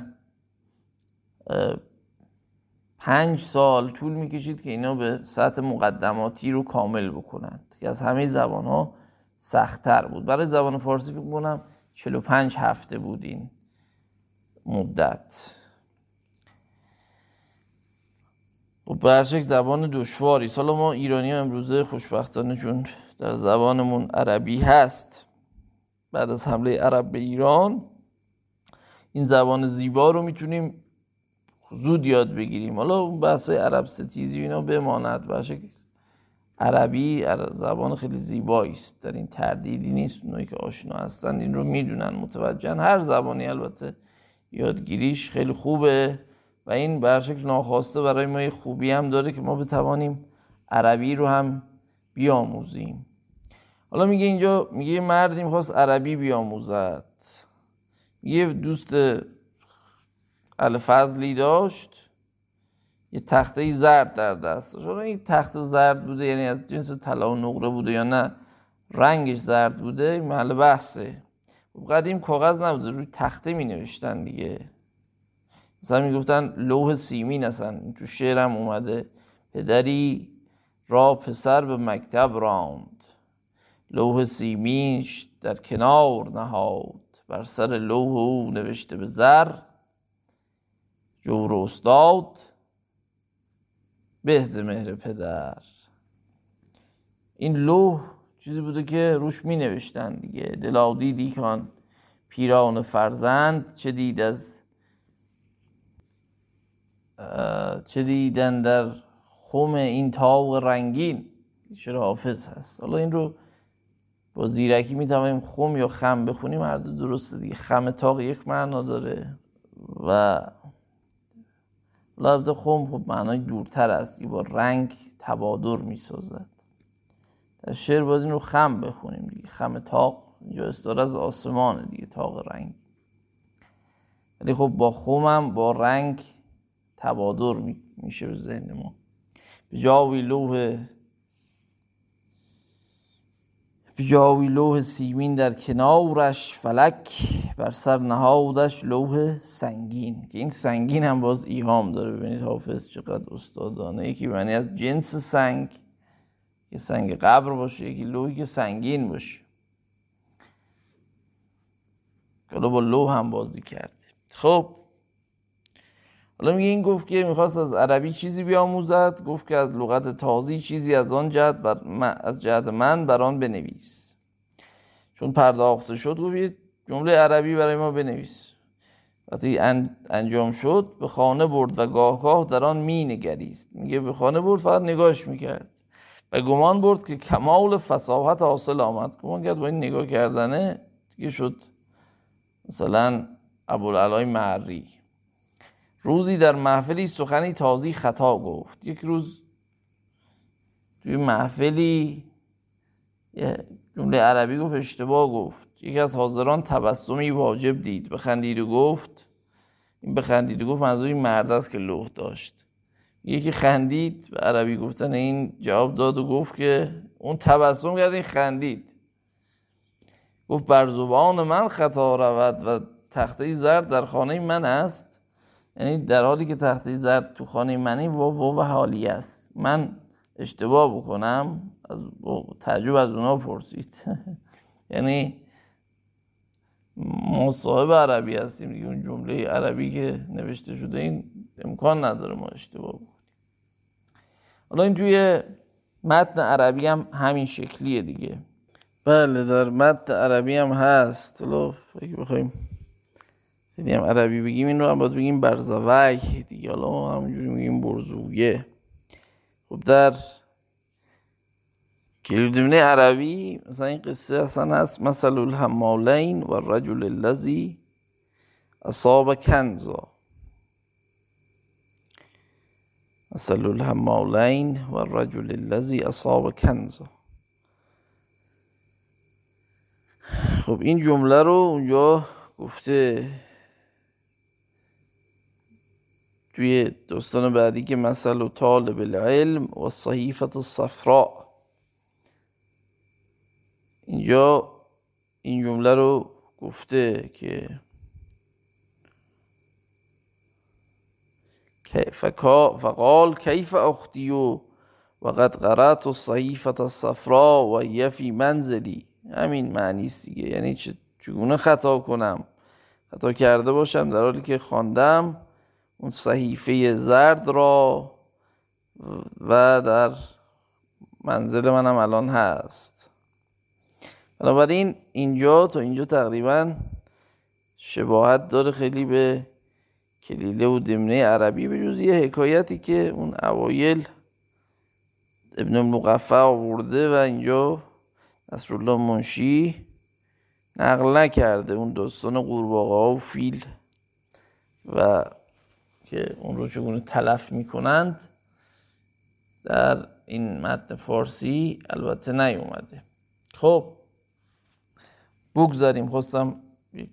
Speaker 2: پنج سال طول می‌کشید که اینا به سطح مقدماتی رو کامل بکنند. که از همه زبان ها سختتر بود. برای زبان فارسی فکر کنم 45 هفته بود این مدت. و خب برشک زبان دشواری. سالا ما ایرانی امروزه خوشبختانه چون در زبانمون عربی هست. بعد از حمله عرب به ایران این زبان زیبا رو می‌تونیم زود یاد بگیریم. حالا اون بحث عرب ستیزی و اینا بماند. باشه عربی زبان خیلی زیبایی است. در این تردیدی نیست. اونایی که آشنا هستن این رو می‌دونن متوجهن. هر زبانی البته یادگیریش خیلی خوبه و این برشکل ناخواسته برای ما خوبی هم داره که ما بتوانیم عربی رو هم بیاموزیم. حالا میگه اینجا میگه مردی می‌خواست عربی بیاموزد. یه دوست الفضلی داشت یه تخته زرد در دست داشت. این تخت زرد بوده یعنی از جنس طلا و نقره بوده یا نه رنگش زرد بوده این محل بحثه. خب قدیم کاغذ نبوده روی تخته می نوشتن دیگه. مثلا می گفتن لوح سیمین اصلا تو شعرم اومده. پدری را پسر به مکتب راند. لوح سیمینش در کنار نهاد. بر سر لوح او نوشته به زر. جور استاد. بهز مهر پدر. این لوح چیزی بوده که روش می نوشتن دیگه دلاودی دیکان پیران فرزند چه دید از چه دیدن در خم این تاق رنگین. چرا حافظ هست. حالا این رو با زیرکی می توانیم خم یا خم بخونیم هر دو درسته دیگه. خم تاق یک معنا داره و لفظ خم خب معنای دورتر است که با رنگ تبادر می سازد در شعر باید این رو خم بخونیم دیگه. خم تاق اینجا استاره از آسمانه دیگه تاق رنگ. ولی خب با خمم با رنگ تبادر میشه به ذهن ما. به جاوی لوح به جاوی لوح سیمین در کنارش فلک بر سر نهادش لوح سنگین. که این سنگین هم باز ایهام داره. ببینید حافظ چقدر استادانه یکی معنی از جنس سنگ که سنگ قبر باشه یکی لوحی که سنگین باشه. حالا با لوح هم بازی کرده خب حالا میگه این گفت که می‌خواست از عربی چیزی بیاموزد گفت که از لغت تازی چیزی از آن جهت بر از جهت من بر بنویس. چون پرداخته شد گفت جمله عربی برای ما بنویس. وقتی انجام شد به خانه برد و گاه گاه در آن می نگریست میگه به خانه برد فقط نگاش می‌کرد. و گمان برد که کمال فساحت حاصل آمد. گمان کرد با این نگاه کردنه دیگه شد مثلا ابوالعلای معری روزی در محفلی سخنی تازی خطا گفت. یک روز توی محفلی جمله عربی گفت اشتباه گفت. یکی از حاضران تبسمی واجب دید. بخندید و گفت این بخندید و گفت منظور این مرد است که لوح داشت. یکی خندید به عربی گفتن این جواب داد و گفت که اون تبسم کرد این خندید. گفت بر زبان من خطا رود و تخته زرد در خانه من است. یعنی در حالی که تخته زرد تو خانه منی و و حالی است. من اشتباه بکنم از تعجب از اونا پرسید. یعنی ما صاحب عربی هستیم دیگه اون جمله عربی که نوشته شده این امکان نداره ما اشتباه بکنیم. حالا این توی متن عربی هم همین شکلیه دیگه. بله در متن عربی هم هست. حالا اگه بخوایم خیلی هم عربی بگیم این رو هم باید بگیم برزوک دیگه حالا همونجوری میگیم برزویه. خب در کلیدمنه عربی مثلا این قصه اصلا هست مثل الحمالین و الرجل الذی اصاب کنزا. مثل الحمالین و الرجل الذی اصاب کنزا. خب این جمله رو اونجا گفته توی داستان بعدی که مثل طالب العلم و صحیفت الصفراء. اینجا این جمله رو گفته که فقال کیف اختی و وقد قرأت الصحیفت الصفراء و یفی منزلی. همین معنی است دیگه. یعنی چگونه خطا کنم؟ خطا کرده باشم در حالی که خواندم. اون صحیفه زرد را و در منزل منم الان هست. بنابراین اینجا تا اینجا تقریبا شباهت داره خیلی به کلیله و دمنه عربی به جز یه حکایتی که اون اوایل ابن المقفع آورده و اینجا نصرالله منشی نقل نکرده اون داستان قورباغه و فیل و که اون رو چگونه تلف می‌کنند در این متن فارسی البته نیومده. خب بگذاریم. خواستم یک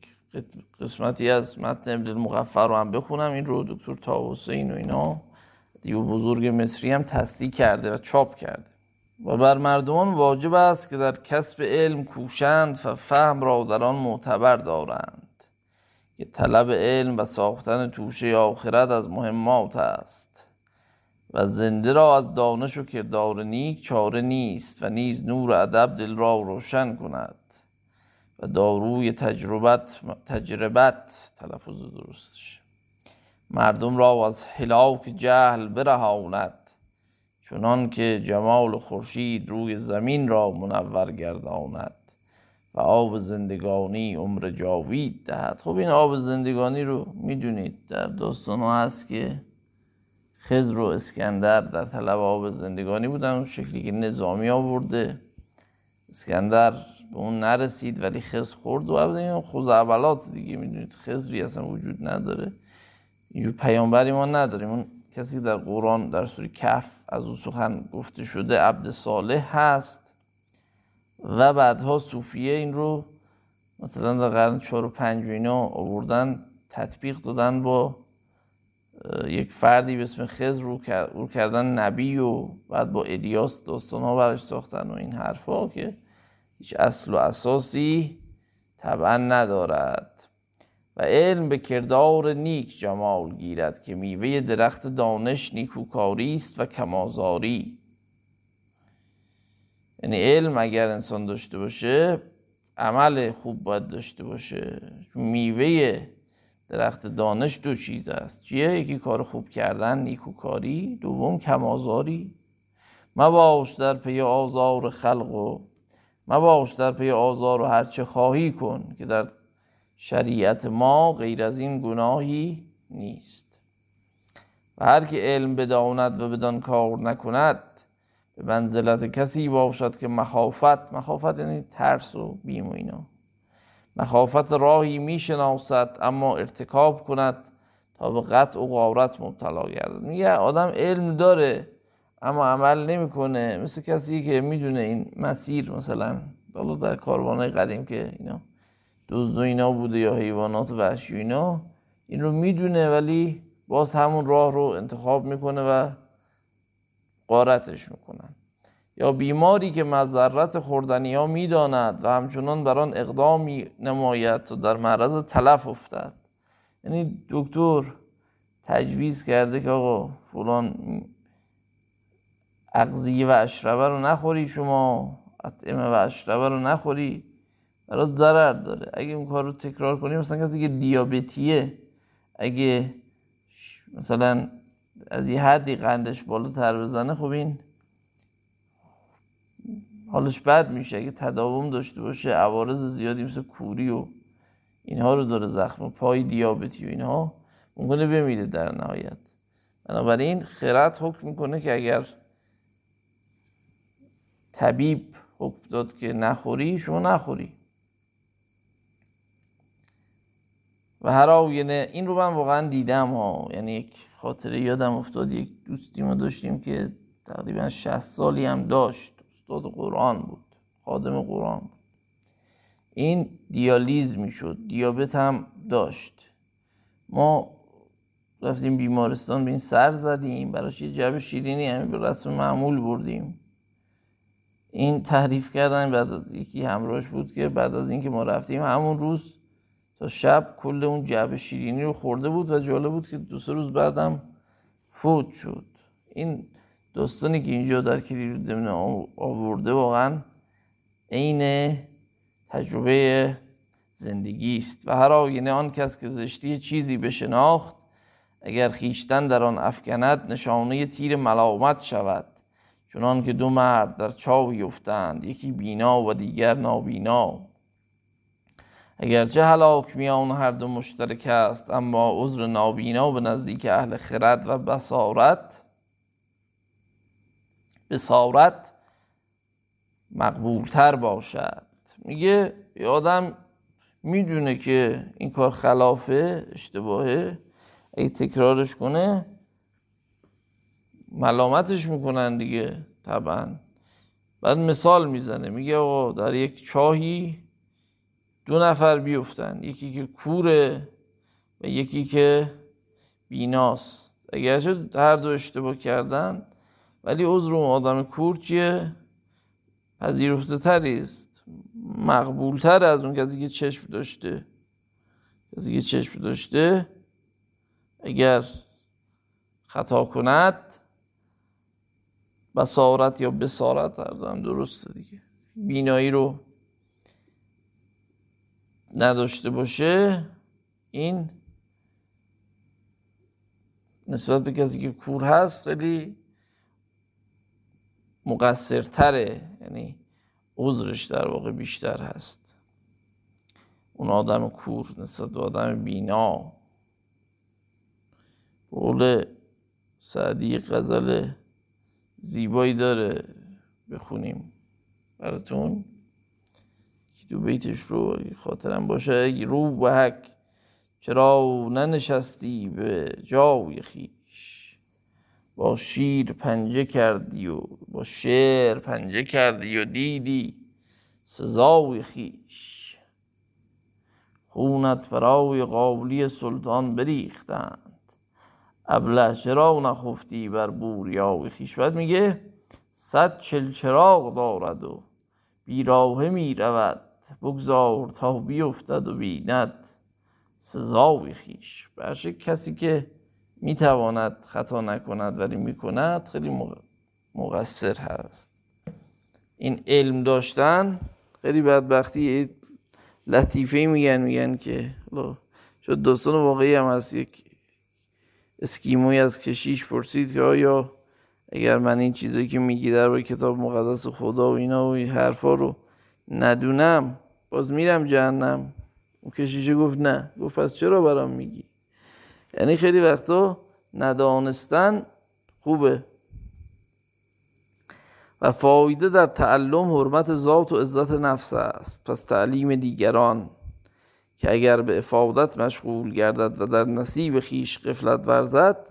Speaker 2: قسمتی از متن ابن المغفر رو هم بخونم. این رو دکتر تاوسین و اینا. دیو بزرگ مصری هم تصدیق کرده و چاپ کرده. و بر مردمان واجب است که در کسب علم کوشند و فهم را در آن معتبر دارند. که طلب علم و ساختن توشه آخرت از مهمات است و زنده را از دانش و کردار نیک چاره نیست و نیز نور ادب دل را روشن کند و داروی تجربت تجربت تلفظ درستش مردم را از هلاک جهل برهاند چنان که جمال خورشید روی زمین را منور گرداند. و آب زندگانی عمر جاوید دهد. خب این آب زندگانی رو می‌دونید در داستان ها هست که خضر و اسکندر در طلب آب زندگانی بودن اون شکلی که نظامی آورده. اسکندر به اون نرسید ولی خضر خورد و این خوزعبلات دیگه می‌دونید خضری اصلا وجود نداره. اینجور پیامبری ما نداریم. اون کسی در قرآن در سوری کف از او سخن گفته شده عبد صالح هست. و بعدها صوفیه این رو مثلا در قرن چهار و پنج و اینا آوردن تطبیق دادن با یک فردی به اسم خضر رو, کردن نبی و بعد با الیاس داستان ها برش ساختن و این حرفا که هیچ اصل و اساسی طبعا ندارد. و علم به کردار نیک جمال گیرد که میوه درخت دانش نیکوکاری است و کمازاری. یعنی علم اگر انسان داشته باشه عمل خوب باید داشته باشه. میوه درخت دانش دو چیز است. چیه؟ یکی کار خوب کردن نیکوکاری. دوم کمازاری مباش در پی آزار خلق و مباش در پی آزار و هرچه خواهی کن که در شریعت ما غیر از این گناهی نیست. و هر که علم بداند و بدان کار نکند به منزلت کسی باشد که مخافت مخافت یعنی ترس و بیم و اینا. مخافت راهی می‌شناسد اما ارتکاب کند تا به قطع و غارت مبتلا گردد. میگه آدم علم داره اما عمل نمی‌کنه. مثل کسی که می‌دونه این مسیر مثلا حالا در کاروانای قدیم که اینا دزد و اینا بوده یا حیوانات وحشی اینا این رو می‌دونه ولی باز همون راه رو انتخاب می‌کنه و قارتش می‌کنن. یا بیماری که مذرت خوردنی ها می‌داند و همچنان بر آن اقدام می نماید تا در معرض تلف افتد. یعنی دکتر تجویز کرده که آقا فلان اغذیه و اشربه رو نخوری شما اطعمه و اشربه رو نخوری برای ضرر داره. اگه اون کار رو تکرار کنی مثلا کسی که دیابتیه اگه مثلا از یه حدی قندش بالاتر بزنه خب این حالش بد میشه. اگه تداوم داشته باشه عوارض زیادی مثل کوری و اینها رو داره زخم پای دیابتی و اینها ممکنه بمیره در نهایت. بنابراین خرد حکم می‌کنه که اگر طبیب حکم داد که نخوری شما نخوری. و هر آینه این رو من واقعا دیدم ها. یعنی یک خاطره یادم افتاد یک دوستی ما داشتیم که تقریبا 60 سالی هم داشت. استاد قرآن بود خادم قرآن بود. این دیالیز می‌شد دیابت هم داشت. ما رفتیم بیمارستان به این سر زدیم براش یه جب شیرینی همین به رسم معمول بردیم. این تعریف کردن بعد از یکی همراهش بود که بعد از اینکه ما رفتیم همون روز تا شب کل اون جعب شیرینی رو خورده بود و جالب بود که دو سه روز بعدم فوت شد. این داستانی که اینجا در کلیل دمنه آورده واقعا عین تجربه زندگی است و هر آینه آن کس که زشتی چیزی بشناخت اگر خیشتن در آن افکند نشانه تیر ملامت شود. چنان که دو مرد در چاوی افتند یکی بینا و دیگر نابینا. اگرچه هلاک میان هر دو مشترک است اما عذر نابینا به نزدیک اهل خرد و بصارت بصارت مقبولتر باشد. میگه یه آدم می‌دونه که این کار خلافه اشتباهه اگه تکرارش کنه ملامتش می‌کنن دیگه طبعا. بعد مثال می‌زنه میگه آقا در یک چاهی دو نفر بیفتن. یکی که کوره و یکی که بیناست. اگرچه هر دو اشتباه کردن ولی عذر اون آدم کور چیه؟ پذیرفته تری است مقبول تر از اون کسی که چشم داشته. کسی که چشم داشته اگر خطا کند بسارت یا بسارت ارزم. درسته دیگه. بینایی رو نداشته باشه این نسبت به کسی که کور هست خیلی مقصرتره یعنی عذرش در واقع بیشتر هست. اون آدم کور نسبت به آدم بینا. قول سعدی غزل زیبایی داره بخونیم براتون. دو بیتش رو خاطرم باشه رو و حک چرا ننشستی به جای خیش؟ با شیر پنجه کردی و با شعر پنجه کردی و دیدی سزای خیش. خونت برای قابلی سلطان بریختند. ابله چرا نخفتی بر بوریای خیش؟ بعد میگه صد چلچراغ دارد و بیراهه می رود بگذار تا بیفتد و بیند سزاوی خیش برش کسی که می‌تواند خطا نکند ولی می‌کند خیلی مقصر هست. این علم داشتن خیلی بدبختی لطیفه میگن میگن که شد داستان واقعی هم هست. یک اسکیموی از کشیش پرسید که آیا اگر من این چیزایی که میگی در کتاب مقدس خدا و اینا و این حرفا رو ندونم. باز میرم جهنم. اون کشیشه گفت نه. گفت پس چرا برام میگی؟ یعنی خیلی وقتا ندانستن خوبه. و فایده در تعلم حرمت ذات و عزت نفس است. پس تعلیم دیگران که اگر به افادت مشغول گردد و در نصیب خیش قفلت ورزد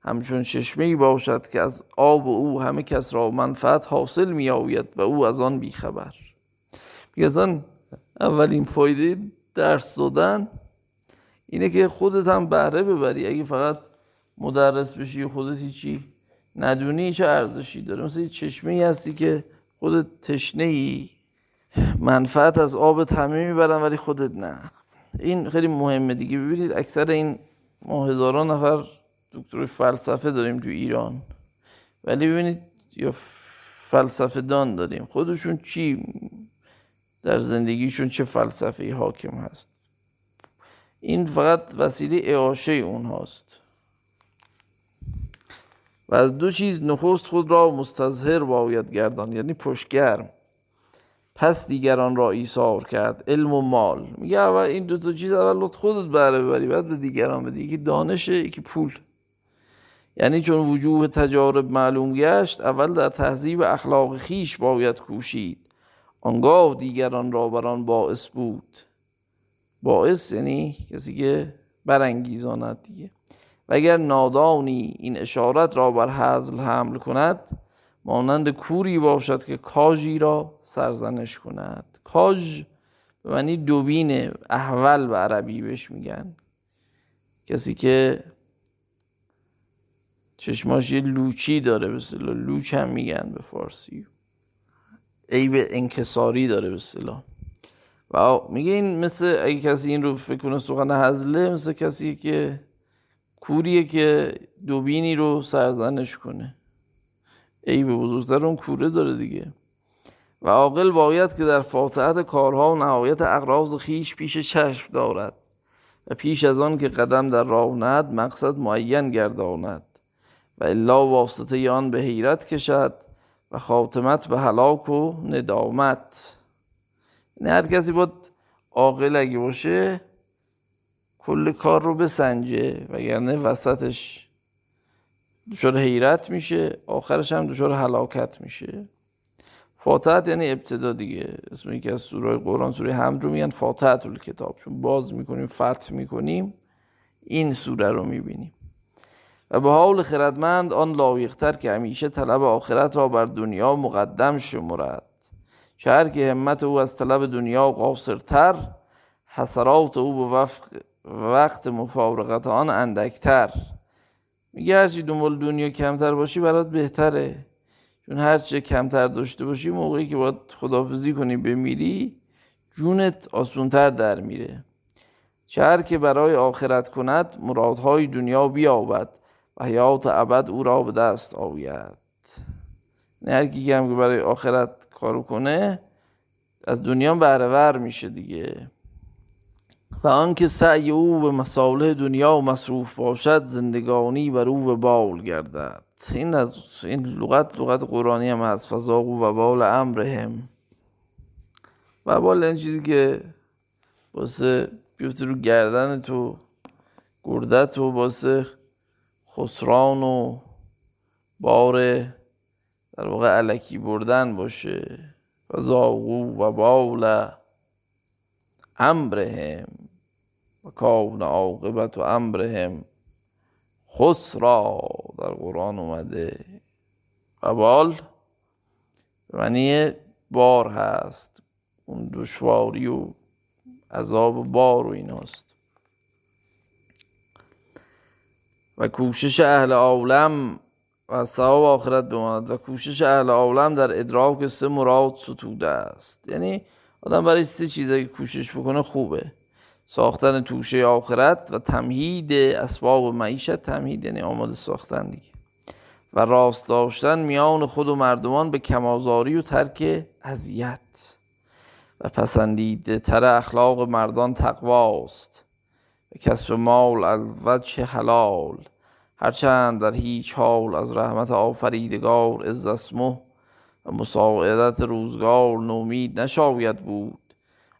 Speaker 2: همچون چشمه باشد که از آب او همه کس را منفعت حاصل می آوید و او از آن بیخبر. میگه اولین فایده درس دادن اینه که خودت هم بهره ببری. اگه فقط مدرس بشی خودت هیچی ندونی چه ارزشی داره؟ مثل چشمه ای هستی که خودت تشنه ای منفعت از آب همه می‌برن ولی خودت نه. این خیلی مهمه دیگه. ببینید اکثر این ما هزاران نفر دکتر فلسفه داریم تو ایران. ولی ببینید یا فلسفه دان داریم. خودشون چی در زندگیشون چه فلسفه حاکم هست. این فقط وسیله اعاشه اون هاست و از دو چیز نخست خود را مستظهر باید گردان یعنی پشگرم پس دیگران را ایثار کرد. علم و مال. میگه اول این دو تا چیز اول خودت بره ببری بعد به دیگران بدی یکی دانشه یکی پول. یعنی چون وجوه تجارب معلوم گشت اول در تهذیب اخلاق خیش باید کوشید. آنگاه دیگران را بران باعث بود. باعث یعنی کسی که برانگیزاند دیگه. و اگر نادانی این اشارت را بر حزل حمل کند مانند کوری باشد که کاجی را سرزنش کند. کاج به معنی دوبین احول به عربی بهش میگن. کسی که چشماش یه لوچی داره به لوچ هم میگن به فارسی. عیب انکساری داره به اصطلاح. و میگه این مثل اگه کسی این رو فکر کنه سخن هزله مثل کسی که کوریه که دوبینی رو سرزنش کنه. عیب بزرگتر اون کوره داره دیگه. و عاقل باید که در فاتحت کارها و نهایت اقراض خیش پیش چشم دارد. و پیش از آن که قدم در راه ند مقصد معین گرداند. و الا واسطه آن به حیرت کشد و خاتمت به هلاک و ندامت. نه هر کسی باید عاقل اگه باشه کل کار رو بسنجه وگرنه وسطش دچار حیرت میشه آخرش هم دچار هلاکت میشه. فاتحت یعنی ابتدا دیگه. اسم یکی از سوره قرآن سوره حمد رو میگن فاتحت کتاب. چون باز می‌کنیم فتح می‌کنیم این سوره رو می‌بینیم. و به حال خردمند آن لایقتر که همیشه طلب آخرت را بر دنیا مقدم شمرد. چه که همت او از طلب دنیا قاصرتر حسرات او به وفق وقت مفارقت آن اندکتر. میگه هرچی دنبال دنیا کمتر باشی برات بهتره. چون هرچه کمتر داشته باشی موقعی که باید خدافزی کنی بمیری جونت آسونتر در میره چهر که برای آخرت کند مرادهای دنیا بیابد. و حیات ابد او را به دست آوید. نه هر کی هم که برای آخرت کارو کنه از دنیا بهره میشه دیگه. و آنکه سعی او به مصالح دنیا و مصروف باشد زندگانی بر او و بال گردد. این از این لغت لغت قرآنی هم هست. فزاقو و بال امرهم. و بال این چیزی که واسه بیفته رو گردن تو گردت و واسه خسران و بار در واقع علکی بردن باشه و زاغو و بال امرهم و کون عاقبت و امرهم خسرا در قرآن اومده. و بال معنی بار هست. اون دشواری و عذاب بار و ایناست. و کوشش اهل عالم و ثواب آخرت بماند و کوشش اهل عالم در ادراک سه مراد ستوده است. یعنی آدم برای سه چیزایی کوشش بکنه خوبه. ساختن توشه آخرت و تمهید اسباب معیشت تمهید یعنی آماده ساختن دیگه. و راست داشتن میان خود و مردمان به کمازاری و ترک اذیت. و پسندیده تر اخلاق مردان تقواست. کسب مال الوجه حلال. هرچند در هیچ حال از رحمت آفریدگار از اسمه و مساعدت روزگار نومید نشاید بود.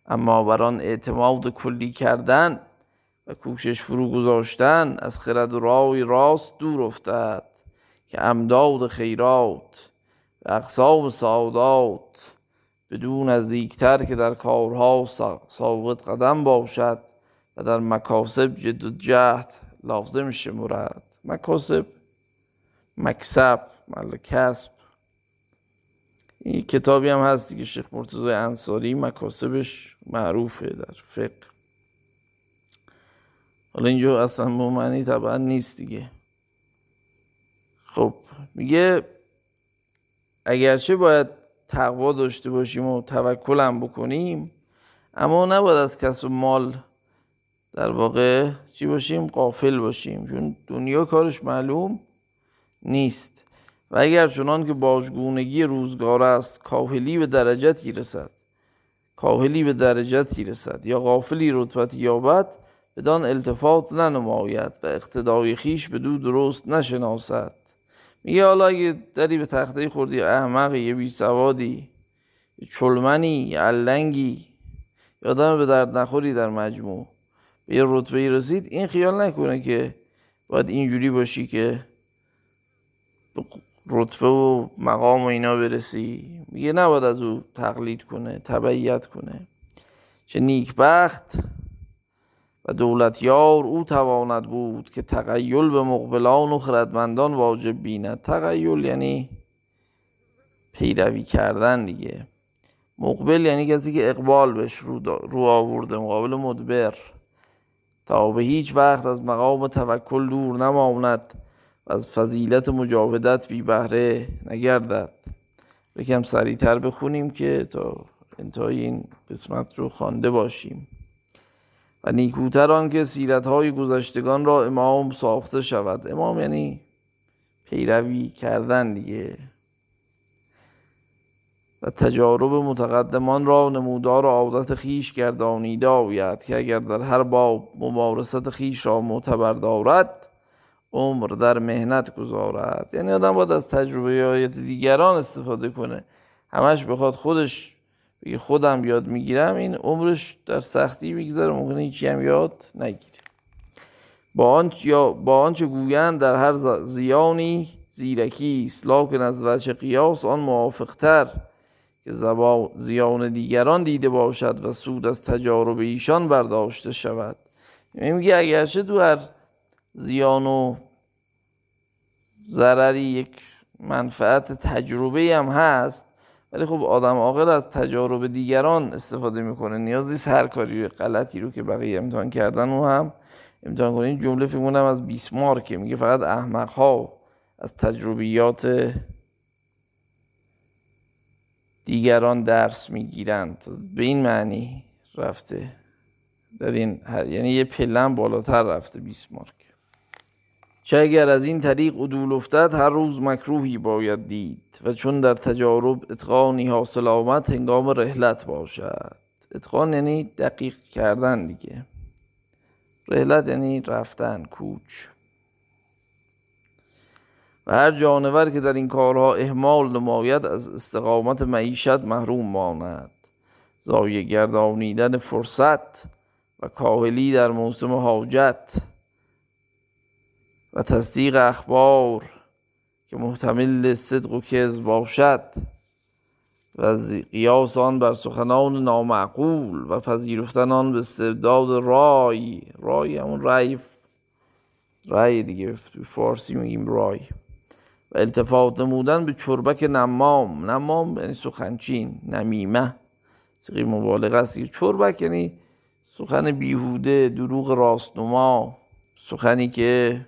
Speaker 2: اما بر آن اعتماد کلی کردن و کوشش فرو گذاشتن از خرد رای راست دور افتد که امداد خیرات و اقسام سعادات بدون نزدیکتر که در کارها ثابت قدم باشد. و در مکاسب جد جهد لازم شمرد مکاسب مکسب مال کسب. این کتابی هم هستی که شیخ مرتضی انصاری. مکاسبش معروفه در فقه. حالا اینجا اصلا به معنی طبعا نیست دیگه. خب میگه اگرچه باید تقوا داشته باشیم و توکل هم بکنیم اما نباید از کسب مال در واقع چی باشیم؟ قافل باشیم. چون دنیا کارش معلوم نیست. و اگر چنان که باجگونگی روزگار است کاهلی به درجتی رسد کاهلی به درجتی رسد یا غافلی رتبت یابد بدان التفات ننماید و اقتدای خیش به دو درست نشناسد. میگه حالا اگه داری به تخته خوردی احمق یه بی سوادی چلمنی یه علنگی یادم به درد نخوری در مجموع. به یه رتبه رسید این خیال نکنه که باید اینجوری باشی که رتبه و مقام و اینا برسی. میگه نباید از او تقلید کنه تبعیت کنه. چه نیکبخت و دولتیار او تواند بود که تقیل به مقبلان و خردمندان واجب بیند. تقیل یعنی پیروی کردن دیگه. مقبل یعنی کسی که اقبال بهش رو, رو آورده مقابل مدبر. تا به هیچ وقت از مقام توکل دور نماند و از فضیلت مجاهدت بی بهره نگردد. یکم سریعتر بخونیم که تا انتهای این قسمت رو خوانده باشیم. و نیکوتر که سیرت های گذشتگان را امام ساخته شود. امام یعنی پیروی کردن دیگه. و تجارب متقدمان را نمودار عادت خیش گردانیده آید که اگر در هر باب ممارست خیش را معتبر دارد عمر در مهنت گذارد. یعنی آدم باید از تجربه آیت دیگران استفاده کنه. همش بخواد خودش بگه خودم یاد می‌گیرم این عمرش در سختی میگذره ممکنه هیچی هم یاد نگیره. با آنچه, یا با آنچه گویند در هر زیانی زیرکی لکن از وجه قیاس آن موافقتر. که زیان دیگران دیده باشد و سود از تجارب ایشان برداشته شود. میگه اگرچه تو هر زیان و ضرری یک منفعت تجربه هم هست ولی خب آدم عاقل از تجارب دیگران استفاده می‌کنه. نیاز نیست هر کاری غلطی رو که بقیه امتحان کردن و هم امتحان کنه. این جمله فکر از بیسمارک میگه فقط احمق ها از تجربیات دیگران درس می‌گیرند به این معنی رفته. در این یعنی یه پلن بالاتر رفته بیسمارک چه اگر از این طریق عدول افتد هر روز مکروهی باید دید. و چون در تجارب اتقانی حاصل آمد هنگام رحلت باشد. اتقان یعنی دقیق کردن دیگه. رحلت یعنی رفتن کوچ. و هر جانور که در این کارها اهمال نماید از استقامت معیشت محروم ماند. زایه گردانیدن فرصت و کاهلی در موسم حاجت و تصدیق اخبار که محتمل صدق و کذب باشد و قیاس آن بر سخنان نامعقول و پذیرفتن آن به استبداد رای. رای همون رای رای دیگه فارسی میگیم رای. و التفات نمودن به چربک نمام. نمام یعنی سخنچین نمیمه. سقی مبالغه است. چربک یعنی سخن بیهوده دروغ راستنما. سخنی که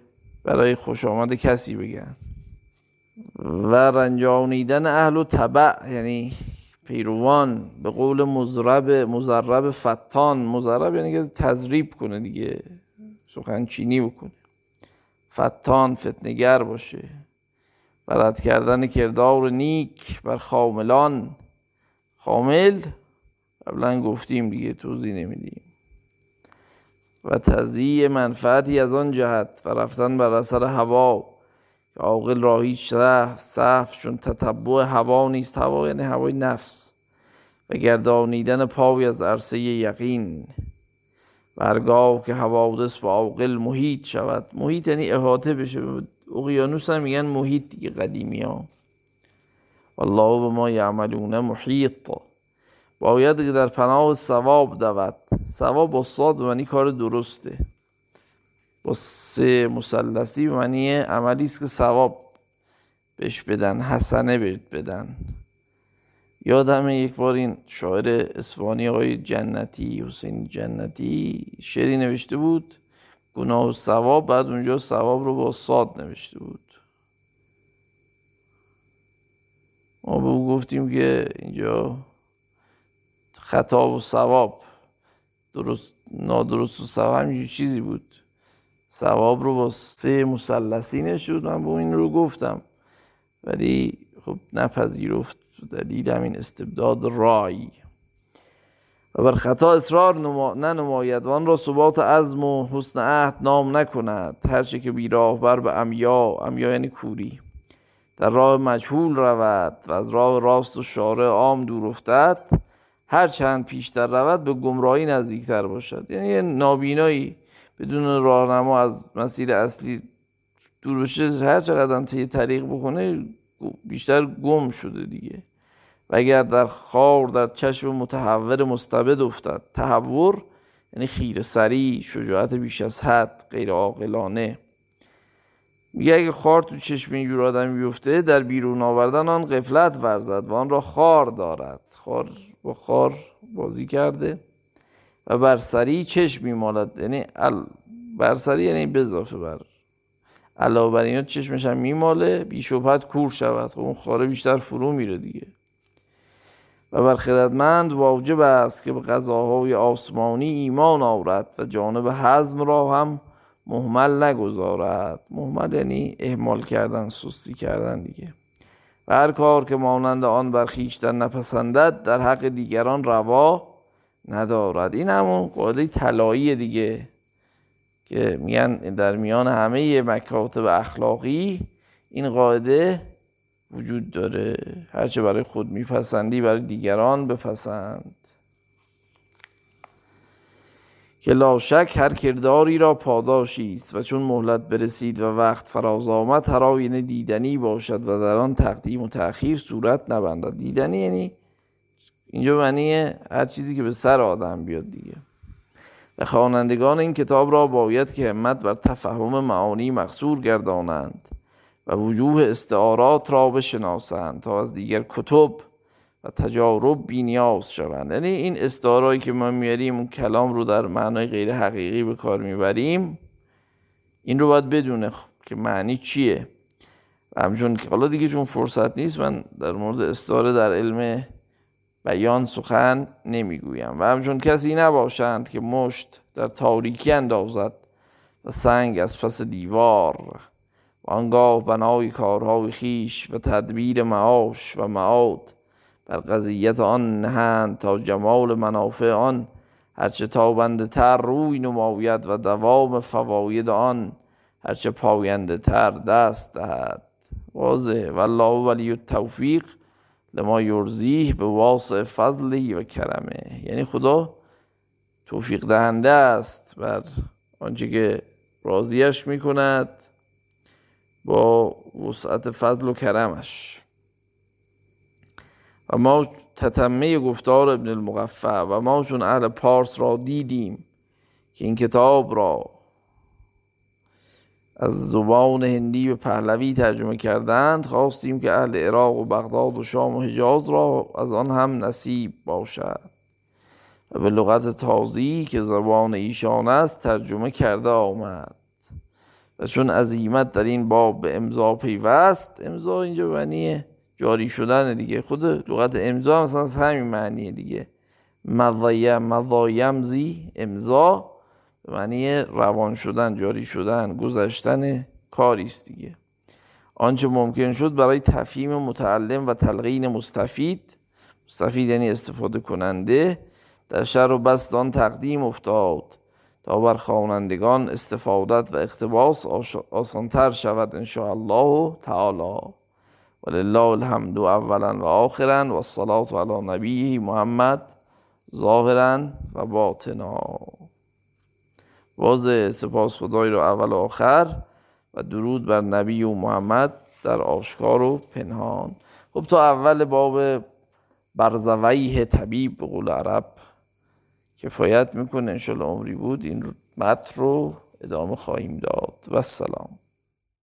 Speaker 2: برای خوش آمد کسی بگن. و رنجانیدن اهل و طبع یعنی پیروان به قول مزرب مزرب فتان. مزرب یعنی که تذریب کنه دیگه. سخنچینی بکنه. فتان فتنگر باشه. برد کردن کردار نیک بر خاملان. خامل؟ قبلا گفتیم دیگه توضیح نمیدیم. و تضییع منفعتی از آن جهت و رفتن بر اثر هوا که عاقل را هیچ صف چون تتبع هوا نیست. هوا یعنی هوای نفس و گردانیدن پای از عرصه یقین. برگاه که حوادث با عاقل محیط شود محیط یعنی احاطه بشه. اقیانوس هم میگن محیط دیگه قدیمی ها. والله به ما یعملون محیط. باید که در پناه ثواب دود. ثواب با صاد معنی کار درسته. با سه مسلسی معنی عملی است که ثواب بهش بدن حسنه بهش بدن. یادم یک بار این شاعر اسفانی آقای جنتی حسین جنتی شعری نوشته بود گناه و ثواب بعد اونجا ثواب رو با صاد نوشته بود. ما به او گفتیم که اینجا خطا و ثواب درست نادرست و ثواب همینجور چیزی بود. ثواب رو با سه مسلسی نشد من به این رو گفتم. ولی خب نپذیرفت دلیل همین استبداد رای. و بر خطا اصرار نما... ننماید و آن را ثبات عزم و حسن عهد نام نکند. هرچه که بیراه بر به امیا امیا یعنی کوری در راه مجهول رود و از راه راست و شارع عام دور افتد هر چند پیشتر رود به گمراهی نزدیکتر باشد. یعنی نابینایی بدون راهنما از مسیر اصلی دور بشه هر چقدر طی طریق بکنه بیشتر گم شده دیگه. و اگر در خار در چشم متحور مستبد افتد. تحور یعنی خیر سری شجاعت بیش از حد غیر عاقلانه. میگه اگه خار تو چشم اینجور آدمی بیفته در بیرون آوردن آن قفلت ورزد و آن را خار دارد. خار با خار بازی کرده و بر سری چشم میمالد. یعنی بر سری یعنی بزافه بر. علاوه بر اینا چشمش هم میماله بی کور شود. خب اون خاره بیشتر فرو میره دیگه. و بر خردمند واجب است که به غذاهای آسمانی ایمان آورد و جانب حزم را هم محمل نگذارد. محمل یعنی اهمال کردن سستی کردن دیگه. و هر کار که مانند آن بر خیشتن نپسندد در حق دیگران روا ندارد. این همون قاعده طلایی دیگه که میگن در میان همه مکاتب اخلاقی این قاعده وجود داره. هرچه برای خود میپسندی برای دیگران بپسند. که لاشک هر کرداری را پاداشی است و چون مهلت برسید و وقت فراز آمد هر آینه دیدنی باشد و در آن تقدیم و تأخیر صورت نبندد. دیدنی یعنی اینجا معنی هر چیزی که به سر آدم بیاد دیگه. و خوانندگان این کتاب را باید که همت بر تفهم معانی مقصور گردانند. و وجوه استعارات را بشناسند تا از دیگر کتب و تجارب بینیاز شوند. یعنی این استعارایی که ما میاریم اون کلام رو در معنای غیر حقیقی به کار می‌بریم این رو باید بدونه که معنی چیه. همچون حالا دیگه چون فرصت نیست من در مورد استعاره در علم بیان سخن نمی‌گویم. و همچون کسی نباشند که مشت در تاریکی اندازد و سنگ از پس دیوار و آنگاه بنای کارهای خیش و تدبیر معاش و معاد بر قضیت آن نهند تا جمال منافع آن هرچه تابنده تر روی نماید و دوام فواید آن هرچه پاینده تر دست دهد. واضح. والله ولی التوفیق لما یرزیه به واسع فضلی و کرمه. یعنی خدا توفیق دهنده است بر آنچه که راضیش می‌کند. با وسعت فضل و کرمش. و ما تتمه گفتار ابن المغفع و ما چون اهل پارس را دیدیم که این کتاب را از زبان هندی به پهلوی ترجمه کردند خواستیم که اهل عراق و بغداد و شام و حجاز را از آن هم نصیب باشد. و به لغت تازی که زبان ایشان است ترجمه کرده آمد. و چون عظیمت در این باب به امضا پیوست امضا اینجا بنیه جاری شدن دیگه. خود لغت امضا مثلا همین معنیه دیگه. مضایم زی امضا به معنی روان شدن جاری شدن گذشتن کاری است دیگه. آنچه ممکن شد برای تفهیم متعلم و تلقین مستفید مستفید یعنی استفاده کننده در شهر و بستان تقدیم افتاد. تا بر خوانندگان استفادت و اقتباس آسانتر شود الله تعالی. ولله الحمد اولا و آخرا و الصلاة علی نبیه محمد ظاهرا و باطنا. باز سپاس خدای رو اول و آخر و درود بر نبی و محمد در آشکار و پنهان. خب تا اول باب برزویه طبیب به قول عرب کفایت می‌کنه انشالله عمری بود. این متن رو ادامه خواهیم داد. و سلام.